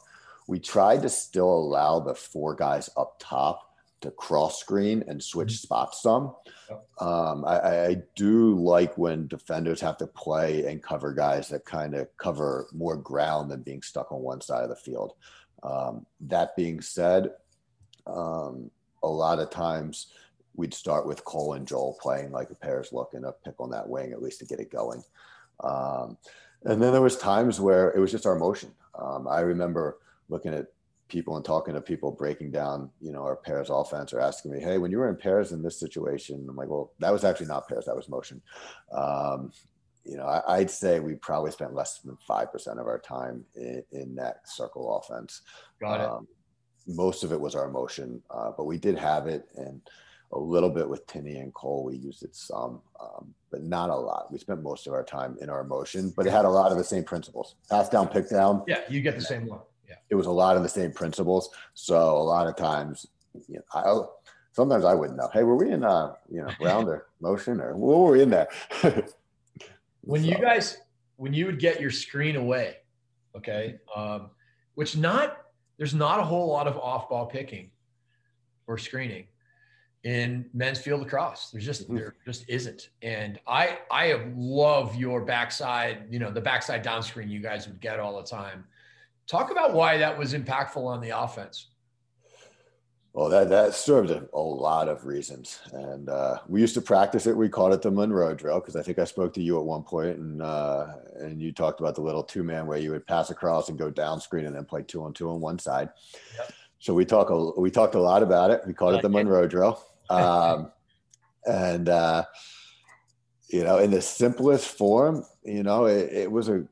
We tried to still allow the four guys up top to cross screen and switch mm-hmm. spots some. Um, I, I, do like when defenders have to play and cover guys that kind of cover more ground than being stuck on one side of the field. Um, that being said, um, a lot of times we'd start with Cole and Joel playing like a pairs look and a pick on that wing at least to get it going. Um, and then there was times where it was just our motion. Um, I remember looking at people and talking to people breaking down, you know, our pairs offense or asking me, Hey, when you were in pairs in this situation, I'm like, well, that was actually not pairs. That was motion. Um, you know, I, would say we probably spent less than 5% of our time in, in that circle offense. Got it. Um, most of it was our motion, uh, but we did have it. And, a little bit with Tinney and Cole. We used it some, um, but not a lot. We spent most of our time in our motion, but it had a lot of the same principles. Pass down, pick down. Yeah, you get the same one. Yeah, it was a lot of the same principles. So a lot of times, you know, I, sometimes I wouldn't know. Hey, were we in uh, you know, round or motion or what were we in there? when so. you guys, when you would get your screen away, okay, um, which not there's not a whole lot of off ball picking or screening in men's field lacrosse. There's just mm-hmm. there just isn't. And I I love your backside, you know, the backside down screen you guys would get all the time. Talk about why that was impactful on the offense. Well, that that served a, a lot of reasons, and uh, we used to practice it. We called it the Munro drill because I think I spoke to you at one point, and uh, and you talked about the little two man where you would pass across and go down screen and then play two on two on one side. Yep. So we talk a, we talked a lot about it. We called it the Munro drill. Um, and, uh, you know, in the simplest form, you know, it, it, was a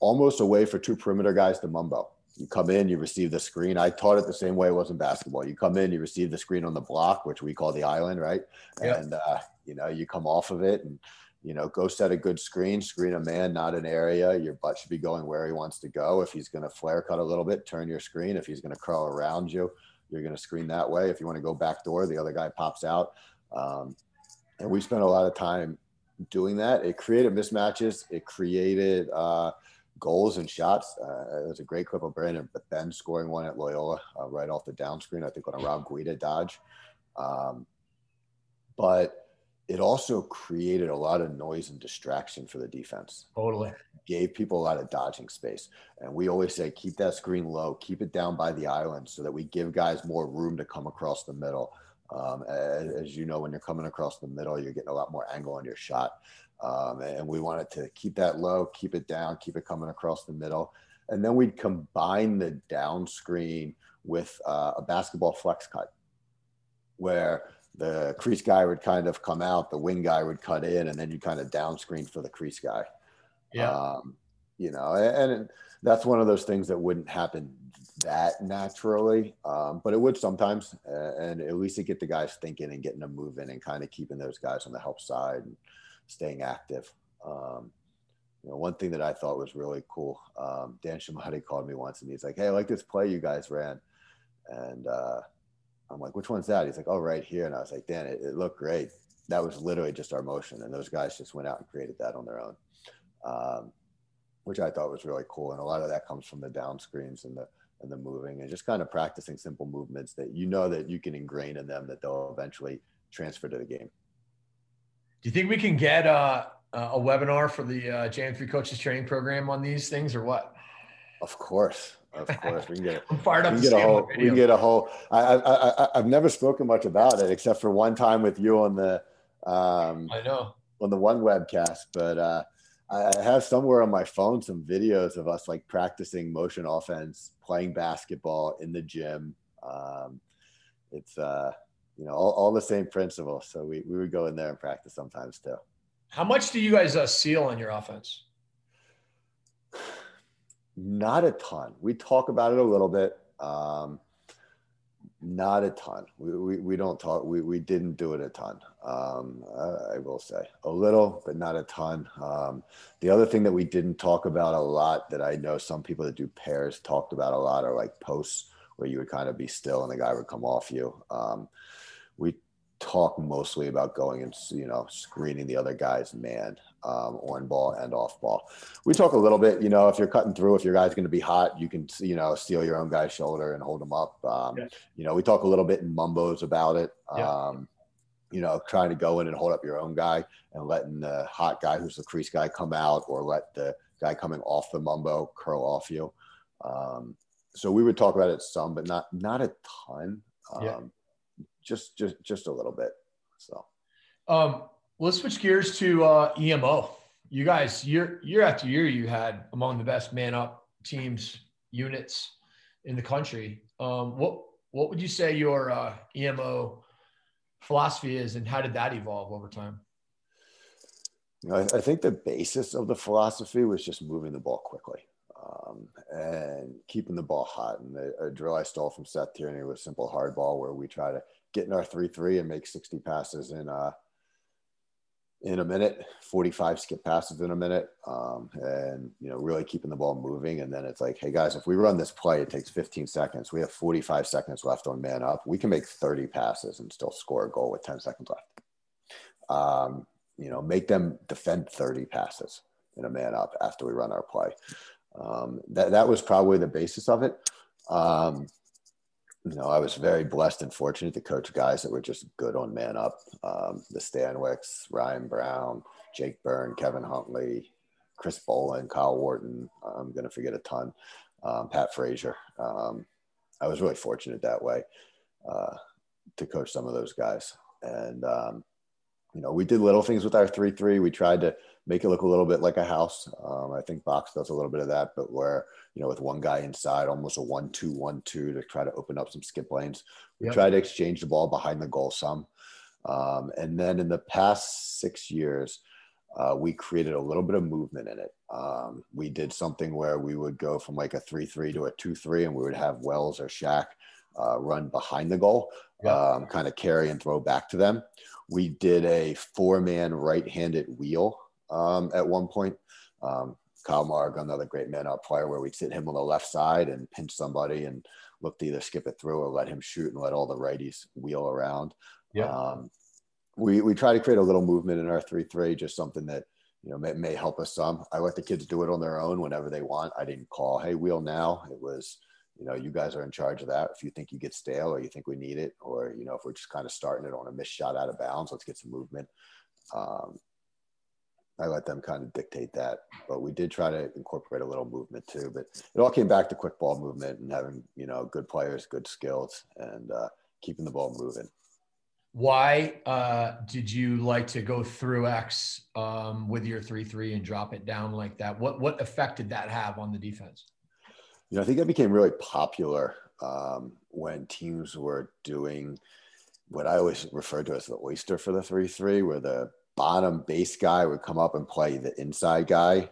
almost a way for two perimeter guys to mumbo. You come in, you receive the screen. I taught it the same way it was in basketball. You come in, you receive the screen on the block, which we call the island, right? Yep. And uh, you know, you come off of it, and you know, go set a good screen, screen a man, not an area. Your butt should be going where he wants to go. If he's going to flare cut a little bit, turn your screen. If he's going to curl around you, you're going to screen that way. If you want to go back door, the other guy pops out. Um, and we spent a lot of time doing that. It created mismatches. It created uh, goals and shots. Uh, it was a great clip of Brandon Ben scoring one at Loyola uh, right off the down screen, I think on a Rob Guida dodge. Um, but it also created a lot of noise and distraction for the defense. Totally. Gave people a lot of dodging space. And we always say, keep that screen low, keep it down by the island so that we give guys more room to come across the middle. Um, as, as, you know, when you're coming across the middle, you're getting a lot more angle on your shot. Um, and we wanted to keep that low, keep it down, keep it coming across the middle. And then we'd combine the down screen with uh, a basketball flex cut where the crease guy would kind of come out, the wing guy would cut in, and then you kind of down screen for the crease guy. Yeah. Um, you know, and, and, that's one of those things that wouldn't happen that naturally, um, but it would sometimes. And at least to get the guys thinking and getting them moving and kind of keeping those guys on the help side and staying active. Um, you know, one thing that I thought was really cool, um, Dan Chemotti called me once and he's like, Hey, I like this play you guys ran. And, uh, I'm like, which one's that? He's like, oh, right here. And I was like, Dan, it, it, looked great. That was literally just our motion. And those guys just went out and created that on their own, um, which I thought was really cool. And a lot of that comes from the down screens and the, and the moving and just kind of practicing simple movements that you know that you can ingrain in them that they'll eventually transfer to the game. Do you think we can get uh, a webinar for the uh, JM3 coaches training program on these things or what? Of course. Of course, we can get. I'm fired up. We can get a whole. We can get a whole. I, I, I, I've never spoken much about it except for one time with you on the. Um, I know. On the one webcast, but uh, I have somewhere on my phone some videos of us like practicing motion offense, playing basketball in the gym. Um, it's uh, you know all, all the same principles. So we we would go in there and practice sometimes too. How much do you guys uh, seal on your offense? Not a ton. We talk about it a little bit. Um, not a ton. We, we, we don't talk. We, we didn't do it a ton. Um, I, I, will say a little, but not a ton. Um, the other thing that we didn't talk about a lot that I know some people that do pairs talked about a lot are like posts where you would kind of be still and the guy would come off you. Um, we talk mostly about going and you know screening the other guy's man um, on ball and off ball. We talk a little bit, you know, if you're cutting through, if your guy's going to be hot, you can, you know, steal your own guy's shoulder and hold him up. Um, yeah. You know, we talk a little bit in mumbos about it. Yeah. Um, you know, trying to go in and hold up your own guy and letting the hot guy who's the crease guy come out or let the guy coming off the mumbo curl off you. Um, so we would talk about it some, but not not a ton. Yeah. Just just just a little bit. So um let's switch gears to uh, EMO. You guys, year year after year, you had among the best man up teams units in the country. Um, what what would you say your uh, EMO philosophy is, and how did that evolve over time? You know, I, I, think the basis of the philosophy was just moving the ball quickly um, and keeping the ball hot. And the, a drill I stole from Seth Tierney was simple hard ball, where we try to get in our three three and make sixty passes in uh, in a minute, 45 skip passes in a minute, um, and you know, really keeping the ball moving. And then it's like, hey guys, if we run this play, it takes 15 seconds. We have 45 seconds left on man up. We can make 30 passes and still score a goal with 10 seconds left. Um, you know, make them defend 30 passes in a man up after we run our play. Um, that that was probably the basis of it. You know, I was very blessed and fortunate to coach guys that were just good on man up. Um, the Stanwicks, Ryan Brown, Jake Byrne, Kevin Huntley, Chris Boland, Kyle Wharton. I'm going to forget a ton. Um, Pat Frazier. Um, I was really fortunate that way uh, to coach some of those guys. And, um, you know, we did little things with our 3 3. We tried to make it look a little bit like a house. Um, I think box does a little bit of that, but where you know with one guy inside, almost a one-two-one-two to try to open up some skip lanes. We yep. try to exchange the ball behind the goal some, um, and then in the past six years. Uh, we created a little bit of movement in it. Um, we did something where we would go from like a 3 3 to a 2 3, and we would have Wells or Shaq uh, run behind the goal. um, kind of carry and throw back to them. We did a four man right handed wheel um, at one point. Um, Kyle Marr, another great man up player, where we'd sit him on the left side and pinch somebody and look to either skip it through or let him shoot and let all the righties wheel around. Yeah. Um, we, we try to create a little movement in our 3 3, just something that you know may, may help us some. I let the kids do it on their own whenever they want. I didn't call, hey, wheel now. It was, you know, you guys are in charge of that. If you think you get stale or you think we need it, or, you know, if we're just kind of starting it on a missed shot out of bounds, let's get some movement. Um, I let them kind of dictate that. But we did try to incorporate a little movement too. But it all came back to quick ball movement and having you know good players, good skills, and uh, keeping the ball moving. Why uh, did you like to go through X um, with your three three and drop it down like that? What what effect did that have on the defense? You know, I think that became really popular um, when teams were doing what I always refer to as the oyster for the three three, where the bottom base guy would come up and play the inside guy,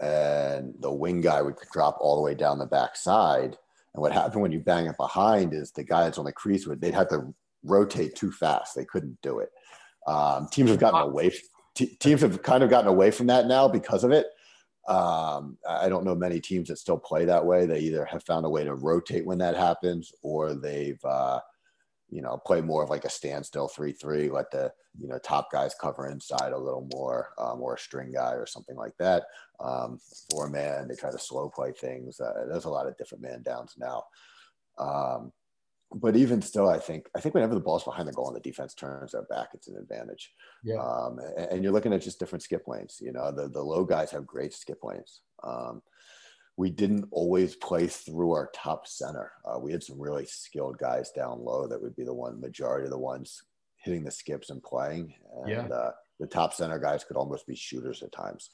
and the wing guy would drop all the way down the back side. And what happened when you bang it behind is the guys on the crease would they'd have to rotate too fast. They couldn't do it. Um, teams have gotten away. T- teams have kind of gotten away from that now because of it. Um, I don't know many teams that still play that way. They either have found a way to rotate when that happens, or they've uh, you know, play more of like a standstill three three. Let the you know top guys cover inside a little more, um, or a string guy or something like that. Um, four man, they try to slow play things. Uh, there's a lot of different man downs now. Um, but even still, I think I think whenever the ball's behind the goal and the defense turns their back, it's an advantage. Yeah. Um, and, and, you're looking at just different skip lanes. You know, the the low guys have great skip lanes. Um, we didn't always play through our top center. Uh, we had some really skilled guys down low that would be the one majority of the ones hitting the skips and playing. And yeah. uh, the top center guys could almost be shooters at times.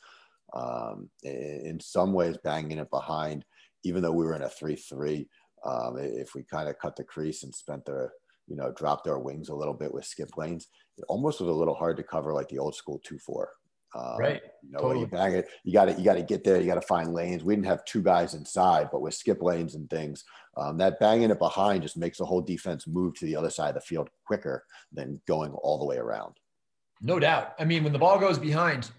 Um, in, in, some ways, banging it behind, even though we were in a 3 3, um, if we kind of cut the crease and spent the, you know, dropped our wings a little bit with skip lanes, it almost was a little hard to cover like the old school 2 4. Um, right. You know, totally. you bang it, you got to you got to get there. You got to find lanes. We didn't have two guys inside, but with skip lanes and things, um, that banging it behind just makes the whole defense move to the other side of the field quicker than going all the way around. No doubt. I mean, when the ball goes behind,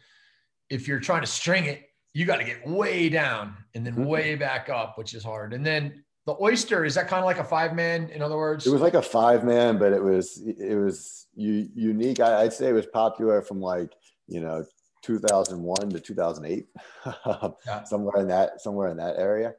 if you're trying to string it, you got to get way down and then mm-hmm. way back up, which is hard. And then the oyster is that kind of like a five man. In other words, it was like a five man, but it was it was unique. I, I'd say it was popular from like you know 2001 to 2008, yeah. somewhere in that somewhere in that area,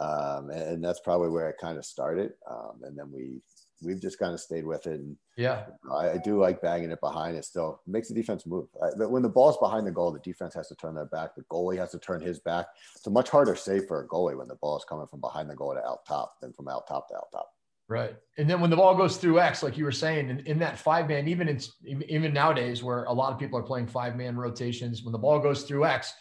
um, and, and, that's probably where it kind of started. Um, and then we we've just kind of stayed with it. And yeah, I, I do like banging it behind. It still makes the defense move. I, but when the ball's behind the goal, the defense has to turn their back. The goalie has to turn his back. It's a much harder save for a goalie when the ball is coming from behind the goal to out top than from out top to out top. Right. And then when the ball goes through X, like you were saying, in, in that five man, even in, even nowadays where a lot of people are playing five man rotations, when the ball goes through X,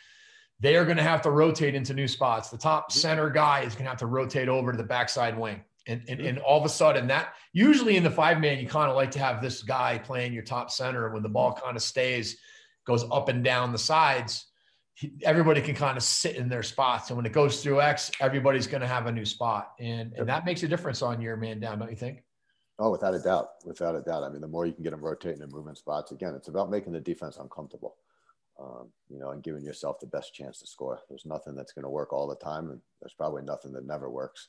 they are going to have to rotate into new spots. The top mm-hmm. center guy is going to have to rotate over to the backside wing. And, and, and all of a sudden that usually in the five man, you kind of like to have this guy playing your top center when the ball kind of stays, goes up and down the sides everybody can kind of sit in their spots. And when it goes through X, everybody's going to have a new spot. And, and that makes a difference on your man down, don't you think? Oh, without a doubt. Without a doubt. I mean, the more you can get them rotating and moving spots, again, it's about making the defense uncomfortable, um, you know, and giving yourself the best chance to score. There's nothing that's going to work all the time, and there's probably nothing that never works.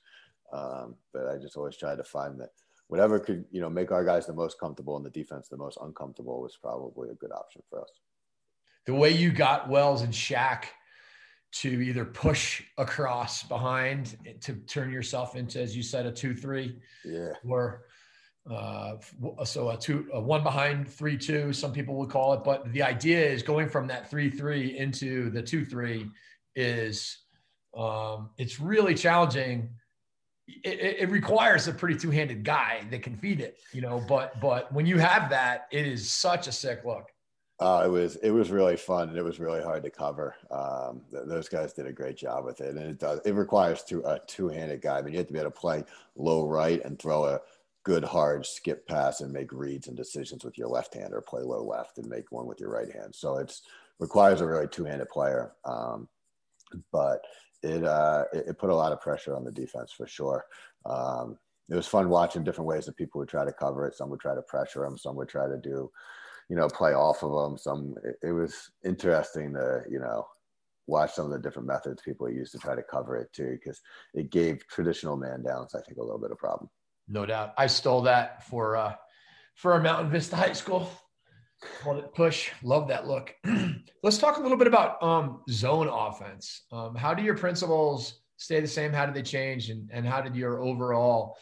Um, but I just always try to find that whatever could, you know, make our guys the most comfortable and the defense the most uncomfortable was probably a good option for us the way you got Wells and Shaq to either push across behind to turn yourself into, as you said, a two three, yeah, or uh, so a two, a one behind three two, some people would call it. But the idea is going from that three three into the two three is um, it's really challenging. It, it, requires a pretty two-handed guy that can feed it, you know. But but when you have that, it is such a sick look. Uh, it was it was really fun and it was really hard to cover. Um, th- those guys did a great job with it, and it does it requires two, a two handed guy. I mean, you have to be able to play low right and throw a good hard skip pass and make reads and decisions with your left hand, or play low left and make one with your right hand. So it's requires a really two handed player. Um, but it, uh, it, put a lot of pressure on the defense for sure. Um, it was fun watching different ways that people would try to cover it. Some would try to pressure them. Some would try to do, you know, play off of them. Some it, it was interesting to you know watch some of the different methods people use to try to cover it too, because it gave traditional man downs, I think, a little bit of problem. No doubt. I stole that for uh, for our Mountain Vista High School. Called it push. Love that look. Let's talk a little bit about um, zone offense. Um, how do your principles stay the same? How do they change? And, and how did your overall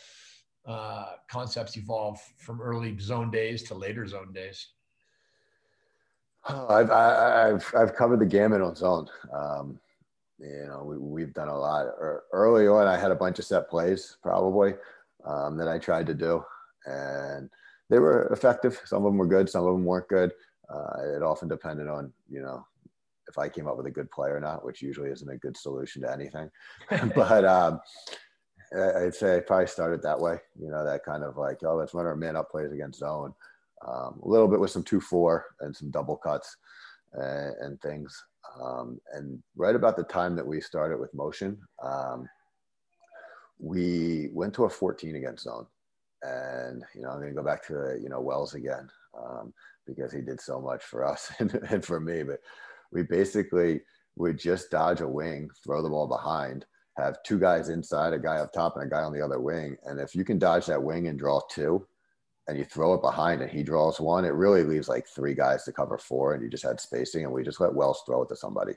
uh, concepts evolve from early zone days to later zone days? Oh, I've, I've, I've covered the gamut on zone. Um, you know, we, we've done a lot. Early on, I had a bunch of set plays probably um, that I tried to do, and they were effective. Some of them were good, some of them weren't good. Uh, it often depended on, you know, if I came up with a good play or not, which usually isn't a good solution to anything. but um, I'd say I probably started that way, you know, that kind of like, oh, let's run our man up plays against zone. Um, a little bit with some 2 4 and some double cuts and, and things. Um, and right about the time that we started with motion, um, we went to a 14 against zone. And, you know, I'm going to go back to, you know, Wells again um, because he did so much for us and, and for me. But we basically would just dodge a wing, throw the ball behind, have two guys inside, a guy up top, and a guy on the other wing. And if you can dodge that wing and draw two, and you throw it behind and he draws one, it really leaves like three guys to cover four, and you just had spacing, and we just let Wells throw it to somebody.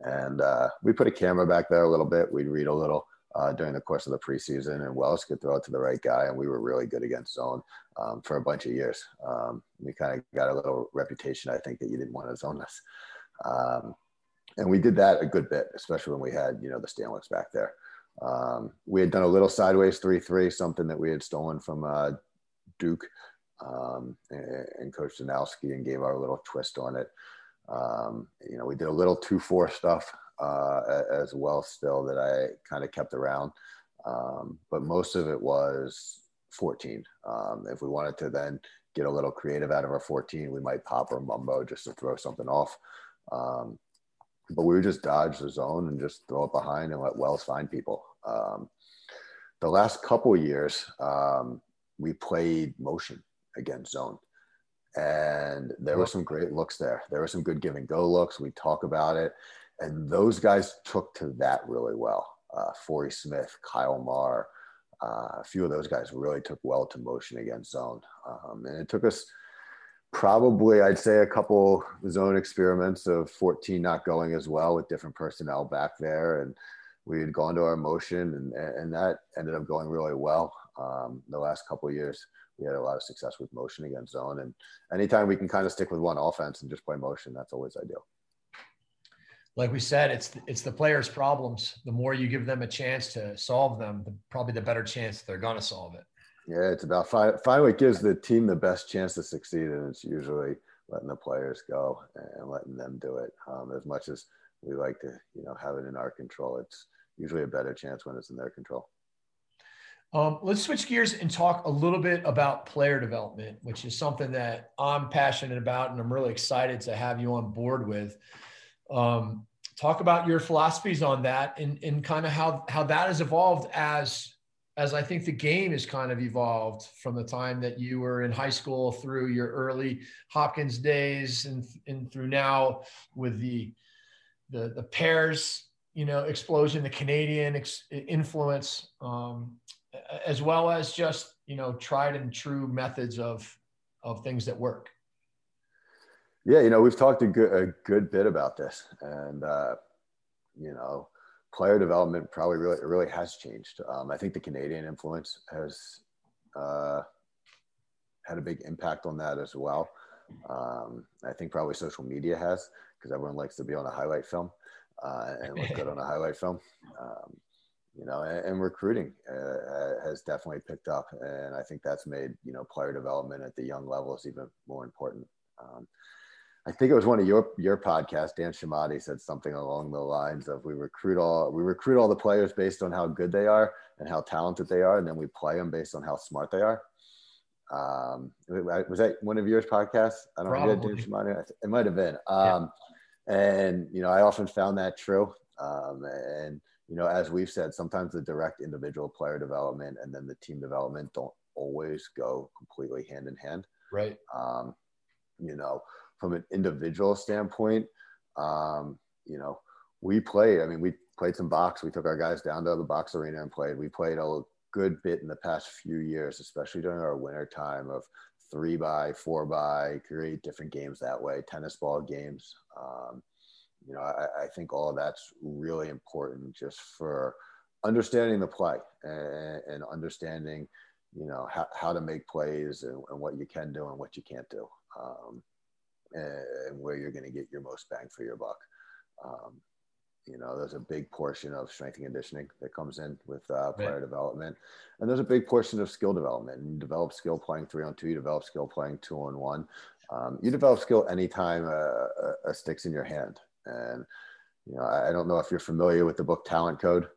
And uh, we put a camera back there a little bit. We'd read a little uh, during the course of the preseason, and Wells could throw it to the right guy, and we were really good against zone um, for a bunch of years. Um, we kind of got a little reputation, I think, that you didn't want to zone us. Um, and we did that a good bit, especially when we had, you know, the Stanwicks back there. Um, we had done a little sideways 3-3, something that we had stolen from uh, Duke um, and, and, Coach Danowski and gave our little twist on it. Um, you know, we did a little 2-4 stuff uh, as well still that I kind of kept around. Um, but most of it was 14. Um, if we wanted to then get a little creative out of our 14, we might pop or mumbo just to throw something off. Um, but we would just dodge the zone and just throw it behind and let Wells find people. Um, the last couple years, um, we played motion against zone. And there were some great looks there. There were some good give and go looks. We talk about it. And those guys took to that really well. Uh, Forry Smith, Kyle Marr, uh, a few of those guys really took well to motion against zone. Um, and it took us – probably I'd say a couple zone experiments of 14 not going as well with different personnel back there. And we had gone to our motion and, and that ended up going really well. Um, the last couple years, we had a lot of success with motion against zone. And anytime we can kind of stick with one offense and just play motion, that's always ideal. Like we said, it's it's the players' problems. The more you give them a chance to solve them, the, probably the better chance they're going to solve it. Yeah, it's about find, find what gives the team the best chance to succeed, and it's usually letting the players go and letting them do it. Um, as much as we like to, you know, have it in our control, it's usually a better chance when it's in their control. Um, let's switch gears and talk a little bit about player development, which is something that I'm passionate about, and I'm really excited to have you on board with. Um, talk about your philosophies on that, and, and kind of how how that has evolved as as I think the game has kind of evolved from the time that you were in high school through your early Hopkins days and, and through now with the, the, the pairs, you know, explosion, the Canadian ex- influence, um, as well as just, you know, tried and true methods of, of things that work. Yeah. You know, we've talked a good, a good bit about this and, uh, you know, player development probably really really has changed. Um, I think the Canadian influence has uh, had a big impact on that as well. Um, I think probably social media has because everyone likes to be on a highlight film uh, and look good on a highlight film. Um, you know, and, and recruiting uh, has definitely picked up, and I think that's made you know player development at the young levels even more important. Um, I think it was one of your your podcasts. Dan Chemotti said something along the lines of we recruit all we recruit all the players based on how good they are and how talented they are, and then we play them based on how smart they are. Um, was that one of yours podcasts? I don't know. Dan Chemotti. It might have been. Um, yeah. And you know, I often found that true. Um, and you know, as we've said, sometimes the direct individual player development and then the team development don't always go completely hand in hand. Right. Um, you know, from an individual standpoint, um, you know, we played, I mean, we played some box. We took our guys down to the box arena and played. We played a good bit in the past few years, especially during our winter time of three by, four by, create different games that way, tennis ball games. Um, you know, I, I, think all that's really important just for understanding the play and, and understanding, you know, how, how to make plays and, and, what you can do and what you can't do, um, and, where you're going to get your most bang for your buck. Um, you know, there's a big portion of strength and conditioning that comes in with uh, player right. development, and there's a big portion of skill development. And you develop skill playing three on two, you develop skill playing two on one. Um, you develop skill anytime a, a, a stick's in your hand. And you know, I don't know if you're familiar with the book Talent Code,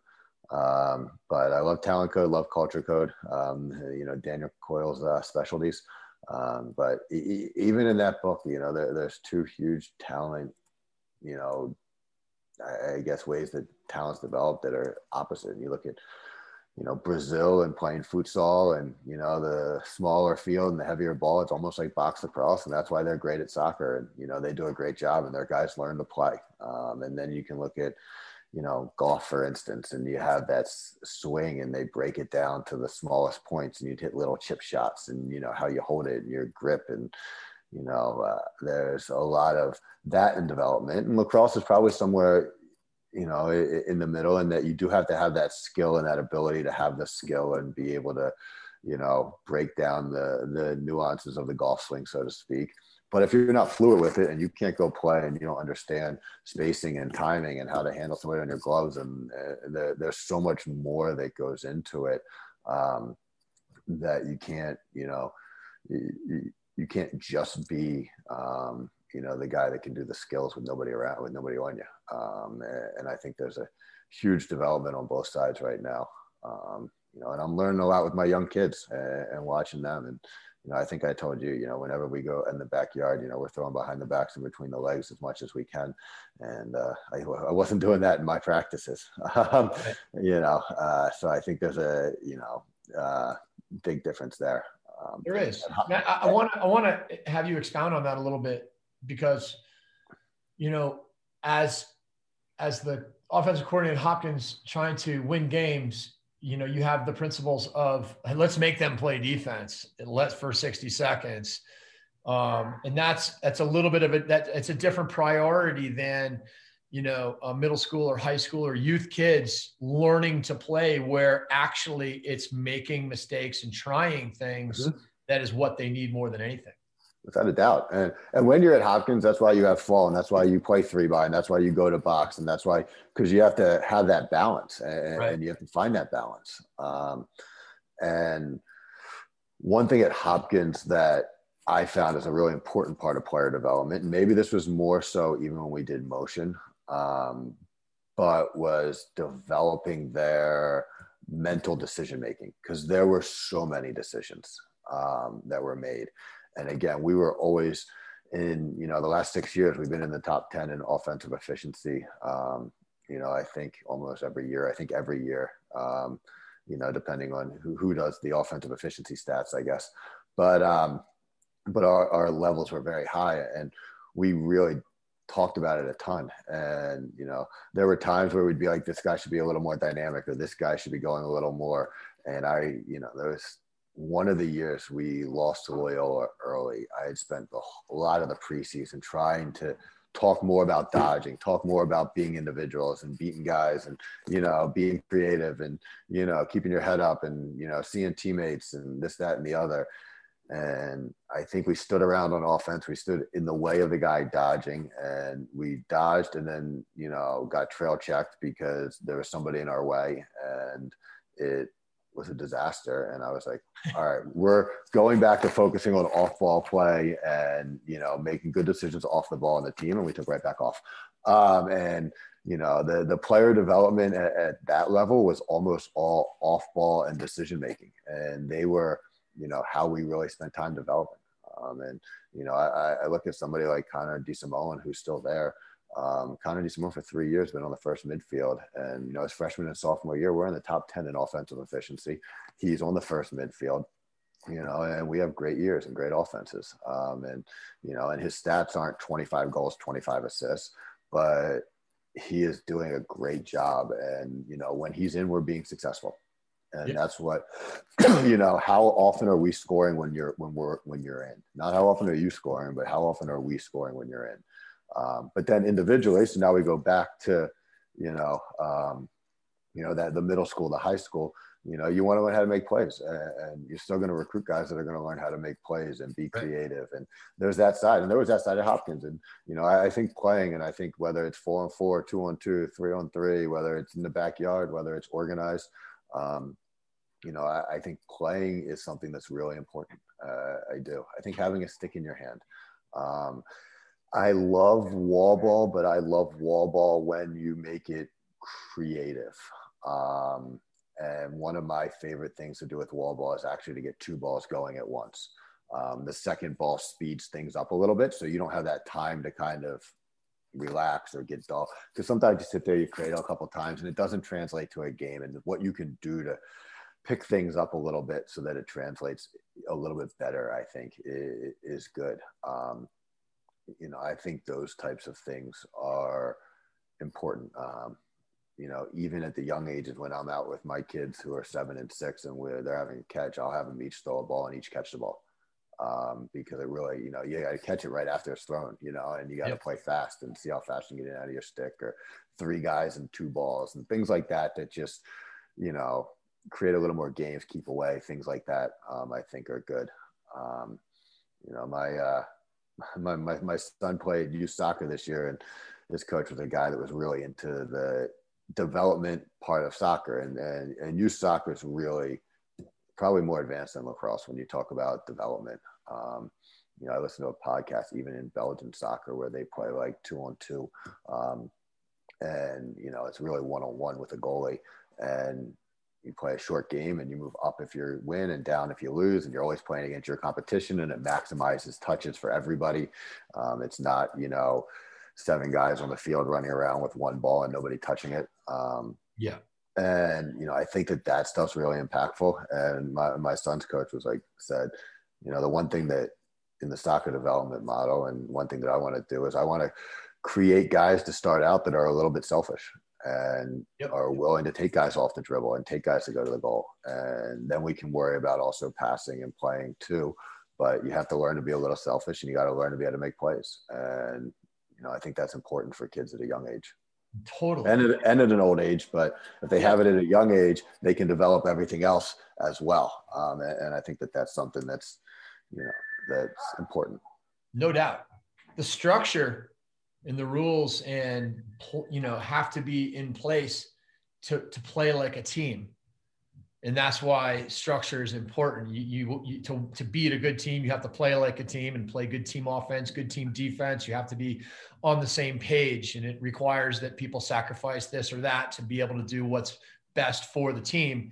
um, but I love Talent Code, love Culture Code. Um, you know, Daniel Coyle's uh, specialties. Um, but e- even in that book, you know, there, there's two huge talent, you know, I, I guess ways that talents develop that are opposite. You look at you know Brazil and playing futsal and you know the smaller field and the heavier ball. It's almost like box lacrosse, and that's why they're great at soccer. And you know they do a great job, and their guys learn to play. Um, and then you can look at you know golf, for instance, and you have that swing, and they break it down to the smallest points, and you'd hit little chip shots, and you know how you hold it, and your grip, and you know uh, there's a lot of that in development. And lacrosse is probably somewhere you know in the middle and that you do have to have that skill and that ability to have the skill and be able to you know break down the the nuances of the golf swing so to speak but if you're not fluid with it and you can't go play and you don't understand spacing and timing and how to handle somebody on your gloves and uh, there, there's so much more that goes into it um, that you can't you know you, you can't just be um, you know the guy that can do the skills with nobody around with nobody on you. Um, and i think there's a huge development on both sides right now. Um, you know and i'm learning a lot with my young kids and, and, watching them and you know i think i told you you know whenever we go in the backyard you know we're throwing behind the backs and between the legs as much as we can. And uh, I, I, wasn't doing that in my practices. Um, you know uh, so i think there's a you know uh, big difference there. Um, there is. I want to I want to have you expound on that a little bit because you know as as the offensive coordinator Hopkins trying to win games, you know, you have the principles of let's make them play defense, let's for 60 seconds. Um, and that's that's a little bit of it that it's a different priority than you know a middle school or high school or youth kids learning to play where actually it's making mistakes and trying things mm-hmm. that is what they need more than anything without a doubt. And and when you're at Hopkins, that's why you have fall, and that's why you play three by, and that's why you go to box, and that's why because you have to have that balance, and, right. and, you have to find that balance. Um, and one thing at Hopkins that I found is a really important part of player development, and maybe this was more so even when we did motion, um, but was developing their mental decision making because there were so many decisions um, that were made and again, we were always in, you know, the last six years, we've been in the top 10 in offensive efficiency. Um, you know, I think almost every year, I think every year, um, you know, depending on who, who does the offensive efficiency stats, I guess. But, um, but our, our levels were very high and we really talked about it a ton. And, you know, there were times where we'd be like, this guy should be a little more dynamic or this guy should be going a little more. And I, you know, there was one of the years we lost to Loyola early, I had spent a lot of the preseason trying to talk more about dodging, talk more about being individuals and beating guys and, you know, being creative and, you know, keeping your head up and, you know, seeing teammates and this, that, and the other. And I think we stood around on offense. We stood in the way of the guy dodging and we dodged and then, you know, got trail checked because there was somebody in our way and it was a disaster. And I was like, all right, we're going back to focusing on off ball play and, you know, making good decisions off the ball in the team. And we took right back off. Um, and, you know, the, the player development at, at that level was almost all off ball and decision making. And they were, you know, how we really spent time developing. Um, and, you know, I, I look at somebody like Connor DeSimone, who's still there. Um, Connor DeSimone for three years been on the first midfield, and you know his freshman and sophomore year, we're in the top ten in offensive efficiency. He's on the first midfield, you know, and we have great years and great offenses. Um, and you know, and his stats aren't 25 goals, 25 assists, but he is doing a great job. And you know, when he's in, we're being successful and yeah. that's what you know how often are we scoring when you're when we're when you're in not how often are you scoring but how often are we scoring when you're in um, but then individually so now we go back to you know um, you know that the middle school the high school you know you want to learn how to make plays and, you're still going to recruit guys that are going to learn how to make plays and be creative and there's that side and there was that side of hopkins and you know I, I, think playing and i think whether it's four on four two on two three on three whether it's in the backyard whether it's organized um, you know, I, I, think playing is something that's really important. Uh, I do. I think having a stick in your hand. Um, I love wall ball, but I love wall ball when you make it creative. Um, and one of my favorite things to do with wall ball is actually to get two balls going at once. Um, the second ball speeds things up a little bit, so you don't have that time to kind of relax or get dull. Because sometimes you sit there, you create a couple times, and it doesn't translate to a game. And what you can do to pick things up a little bit so that it translates a little bit better, I think is good. Um, you know, I think those types of things are important. Um, you know, even at the young ages when I'm out with my kids who are seven and six and we're, they're having a catch, I'll have them each throw a ball and each catch the ball. Um, because it really, you know, you got to catch it right after it's thrown, you know, and you got to yep. play fast and see how fast you can get it out of your stick or three guys and two balls and things like that, that just, you know, create a little more games, keep away, things like that. Um, I think are good. Um, you know, my, uh, my, my, my son played youth soccer this year and his coach was a guy that was really into the development part of soccer and, and, and youth soccer is really probably more advanced than lacrosse when you talk about development. Um, you know, I listen to a podcast even in Belgian soccer where they play like two on two. Um, and, you know, it's really one on one with a goalie. And you play a short game and you move up if you win and down if you lose and you're always playing against your competition and it maximizes touches for everybody. Um, it's not you know seven guys on the field running around with one ball and nobody touching it. Um, yeah. and you know i think that that stuff's really impactful. And my, my son's coach was like said you know the one thing that in the soccer development model and one thing that i want to do is i want to create guys to start out that are a little bit selfish and yep. are willing to take guys off the dribble and take guys to go to the goal. And then we can worry about also passing and playing too. But you have to learn to be a little selfish and you got to learn to be able to make plays. And, you know, I think that's important for kids at a young age. Totally. And at, and at an old age, but if they have it at a young age, they can develop everything else as well. Um, and, and I think that that's something that's, you know, that's important. No doubt. The structure and the rules and you know have to be in place to to play like a team. And that's why structure is important. You, you, you, to, to beat a good team you have to play like a team and play good team offense good team defense. You have to be on the same page and it requires that people sacrifice this or that to be able to do what's best for the team.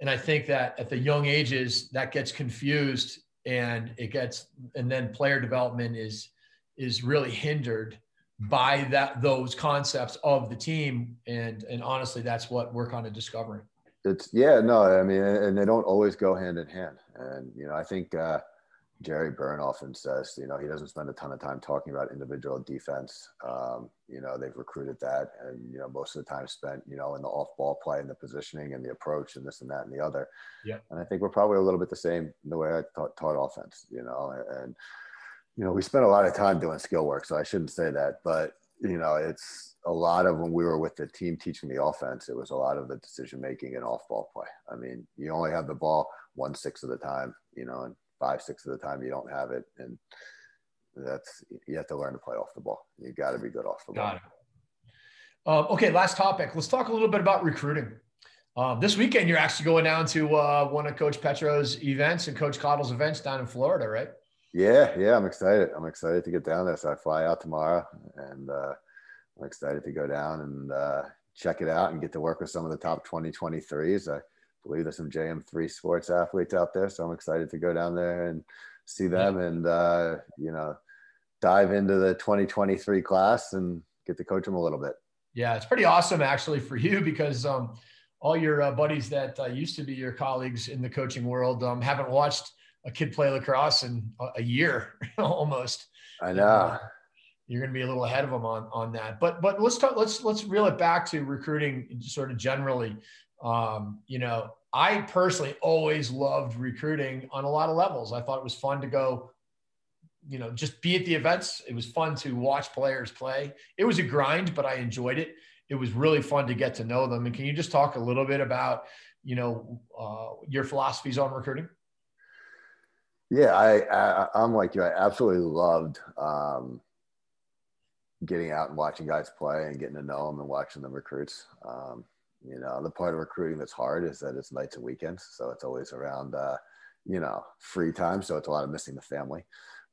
And i think that at the young ages that gets confused and it gets and then player development is is really hindered by that those concepts of the team. And and honestly that's what we're kind of discovering. It's yeah no i mean and they don't always go hand in hand. And you know i think uh Gerry Byrne often says you know he doesn't spend a ton of time talking about individual defense. Um, you know they've recruited that and you know most of the time spent you know in the off ball play and the positioning and the approach and this and that and the other. Yeah and i think we're probably a little bit the same in the way i taught, taught offense you know and you know, we spent a lot of time doing skill work, so I shouldn't say that, but you know, it's a lot of when we were with the team teaching the offense, it was a lot of the decision making and off ball play. I mean, you only have the ball one sixth of the time, you know, and five six of the time you don't have it, and that's you have to learn to play off the ball. You got to be good off the ball. Got it. Um, okay, last topic. Let's talk a little bit about recruiting. Um, this weekend, you're actually going down to uh, one of Coach Petro's events and Coach Cottle's events down in Florida, right? Yeah, yeah, I'm excited. I'm excited to get down there. So I fly out tomorrow, and uh, I'm excited to go down and uh, check it out and get to work with some of the top 2023s. I believe there's some JM3 sports athletes out there, so I'm excited to go down there and see them and uh, you know dive into the 2023 class and get to coach them a little bit. Yeah, it's pretty awesome actually for you because um, all your uh, buddies that uh, used to be your colleagues in the coaching world um, haven't watched a kid play lacrosse in a, year almost. I know. Uh, you're going to be a little ahead of them on on that. But but let's talk. Let's let's reel it back to recruiting, sort of generally. Um, you know, I personally always loved recruiting on a lot of levels. I thought it was fun to go, you know, just be at the events. It was fun to watch players play. It was a grind, but I enjoyed it. It was really fun to get to know them. And can you just talk a little bit about, you know, uh, your philosophies on recruiting? Yeah, I, I am like you. I absolutely loved um, getting out and watching guys play and getting to know them and watching them recruits. Um, you know, the part of recruiting that's hard is that it's nights and weekends, so it's always around, uh, you know, free time. So it's a lot of missing the family.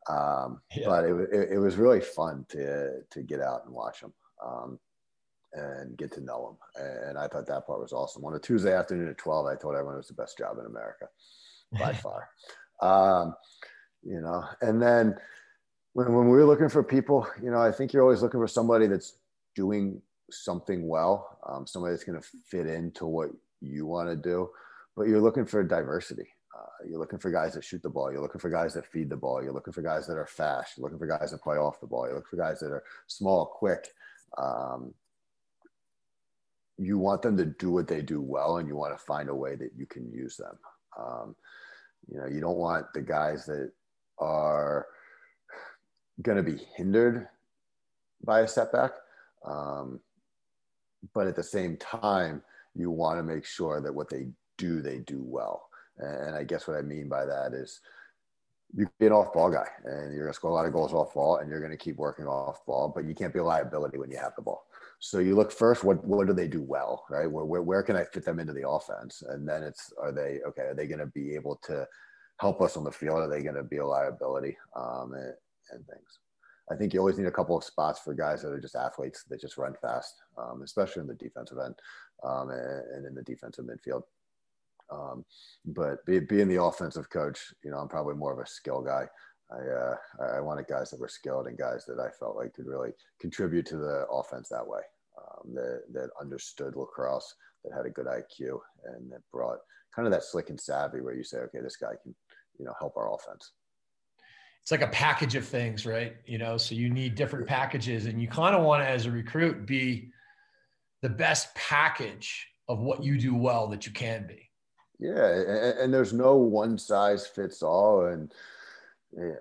Um, yeah. But it, it, it, was really fun to to get out and watch them um, and get to know them. And I thought that part was awesome. On a Tuesday afternoon at twelve, I told everyone it was the best job in America by far. Um, you know, and then when, when we are looking for people, you know, I think you're always looking for somebody that's doing something well, um, somebody that's going to fit into what you want to do, but you're looking for diversity. Uh, you're looking for guys that shoot the ball. You're looking for guys that feed the ball. You're looking for guys that are fast. You're looking for guys that play off the ball. You're looking for guys that are small, quick. Um, you want them to do what they do well, and you want to find a way that you can use them. Um, you know, you don't want the guys that are going to be hindered by a setback. Um, but at the same time, you want to make sure that what they do, they do well. And I guess what I mean by that is you be an off ball guy and you're going to score a lot of goals off ball and you're going to keep working off ball, but you can't be a liability when you have the ball. So you look first, what, what do they do well, right? Where, where, where can I fit them into the offense? And then it's, are they, okay, are they going to be able to help us on the field? Are they going to be a liability um, and, and things? I think you always need a couple of spots for guys that are just athletes that just run fast, um, especially in the defensive end um, and, and, in the defensive midfield. Um, but be, being the offensive coach, you know, I'm probably more of a skill guy. I, uh, I wanted guys that were skilled and guys that I felt like could really contribute to the offense that way, um, that, that understood lacrosse, that had a good IQ, and that brought kind of that slick and savvy where you say, okay, this guy can, you know, help our offense it's like a package of things, right? You know, so you need different packages, and you kind of want to, as a recruit, be the best package of what you do well that you can be. Yeah, and, and there's no one size fits all, and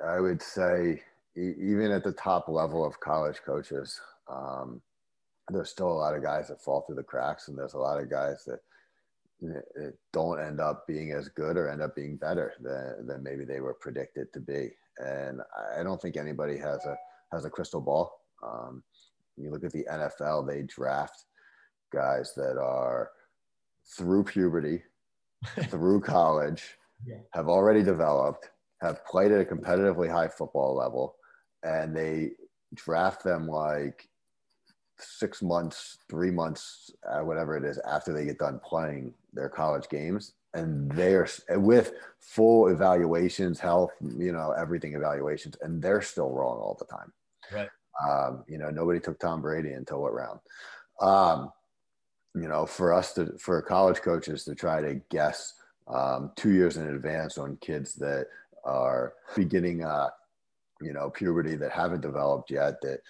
I would say even at the top level of college coaches, um, there's still a lot of guys that fall through the cracks, and there's a lot of guys that don't end up being as good or end up being better than, than maybe they were predicted to be and I don't think anybody has a has a crystal ball. Um, you look at the NFL; they draft guys that are through puberty, through college, yeah. have already developed, have played at a competitively high football level, and they draft them like six months, three months, uh, whatever it is, after they get done playing their college games, and they're with full evaluations, health, you know, everything evaluations, and they're still wrong all the time. Right. Um, you know, nobody took Tom Brady until what round? Um, you know, for us to, for college coaches to try to guess um, two years in advance on kids that are beginning, uh, you know, puberty that haven't developed yet, that,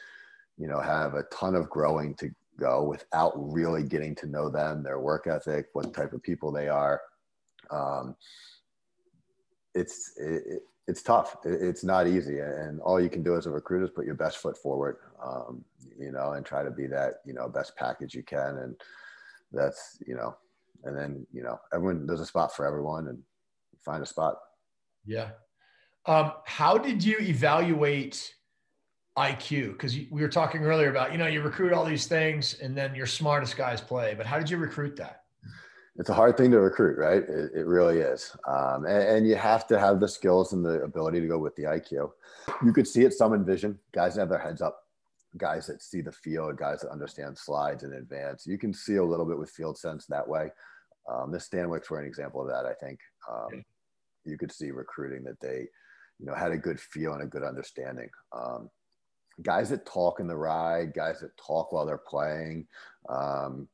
you know, have a ton of growing to go without really getting to know them, their work ethic, what type of people they are um, it's it, it's tough. It, it's not easy, and all you can do as a recruiter is put your best foot forward, um, you know, and try to be that you know best package you can, and that's you know, and then you know everyone there's a spot for everyone, and find a spot. Yeah. Um, how did you evaluate IQ? Because we were talking earlier about you know you recruit all these things, and then your smartest guys play, but how did you recruit that? it's a hard thing to recruit, right? It, it really is. Um, and, and, you have to have the skills and the ability to go with the IQ. You could see it some in vision, guys have their heads up, guys that see the field, guys that understand slides in advance. You can see a little bit with field sense that way. Um, the Stanwicks were an example of that, I think. Um, you could see recruiting that they, you know, had a good feel and a good understanding. Um, guys that talk in the ride, guys that talk while they're playing, um,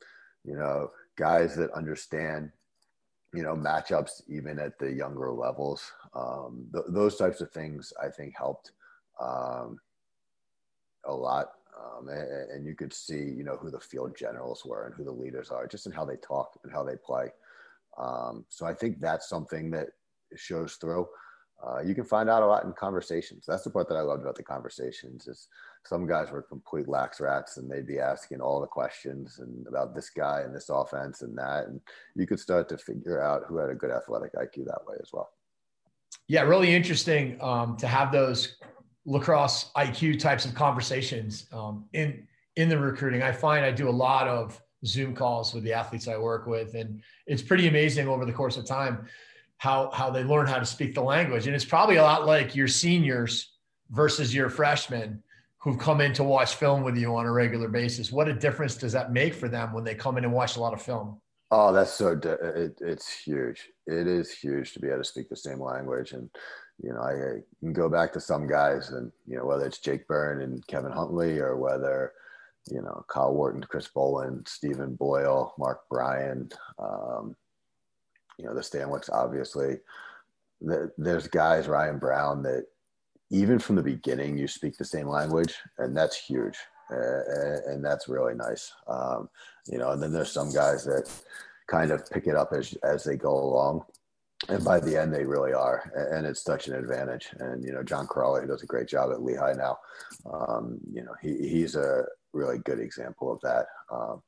you know, guys that understand, you know, matchups even at the younger levels. Um, th- those types of things I think helped um, a lot. Um, and, and, you could see, you know, who the field generals were and who the leaders are, just in how they talk and how they play. Um, so I think that's something that shows through. Uh, you can find out a lot in conversations. That's the part that I loved about the conversations is some guys were complete lax rats and they'd be asking all the questions and about this guy and this offense and that. And you could start to figure out who had a good athletic IQ that way as well. Yeah, really interesting um, to have those lacrosse IQ types of conversations um, in in the recruiting. I find I do a lot of Zoom calls with the athletes I work with, and it's pretty amazing over the course of time how how they learn how to speak the language. And it's probably a lot like your seniors versus your freshmen who've come in to watch film with you on a regular basis. What a difference does that make for them when they come in and watch a lot of film? Oh, that's so it, it's huge. It is huge to be able to speak the same language and you know, I, I, can go back to some guys and, you know, whether it's Jake Byrne and Kevin Huntley or whether, you know, Kyle Wharton, Chris Boland, Stephen Boyle, Mark Bryan, um, you know, the Stanwicks, obviously. The, there's guys, Ryan Brown, that even from the beginning, you speak the same language, and that's huge. Uh, and that's really nice. Um, you know, and then there's some guys that kind of pick it up as, as they go along and by the end they really are and it's such an advantage and you know john Crowley does a great job at lehigh now um, you know he, he's a really good example of that um,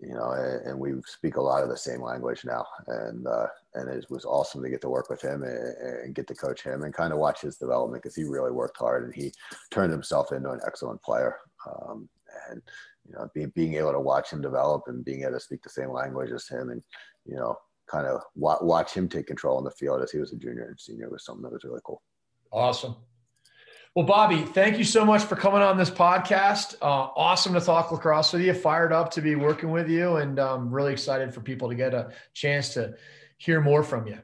you know and, we speak a lot of the same language now and uh, and it was awesome to get to work with him and, and get to coach him and kind of watch his development because he really worked hard and he turned himself into an excellent player um, and you know being, being able to watch him develop and being able to speak the same language as him and you know kind of watch him take control in the field as he was a junior and senior was something that was really cool. Awesome. Well, Bobby, thank you so much for coming on this podcast. Uh, awesome to talk lacrosse with you. Fired up to be working with you, and um, really excited for people to get a chance to hear more from you.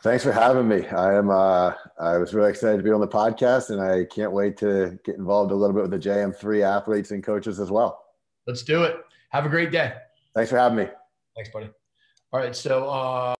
Thanks for having me. I am. Uh, I was really excited to be on the podcast, and I can't wait to get involved a little bit with the JM3 athletes and coaches as well. Let's do it. Have a great day. Thanks for having me. Thanks, buddy. All right. So, uh,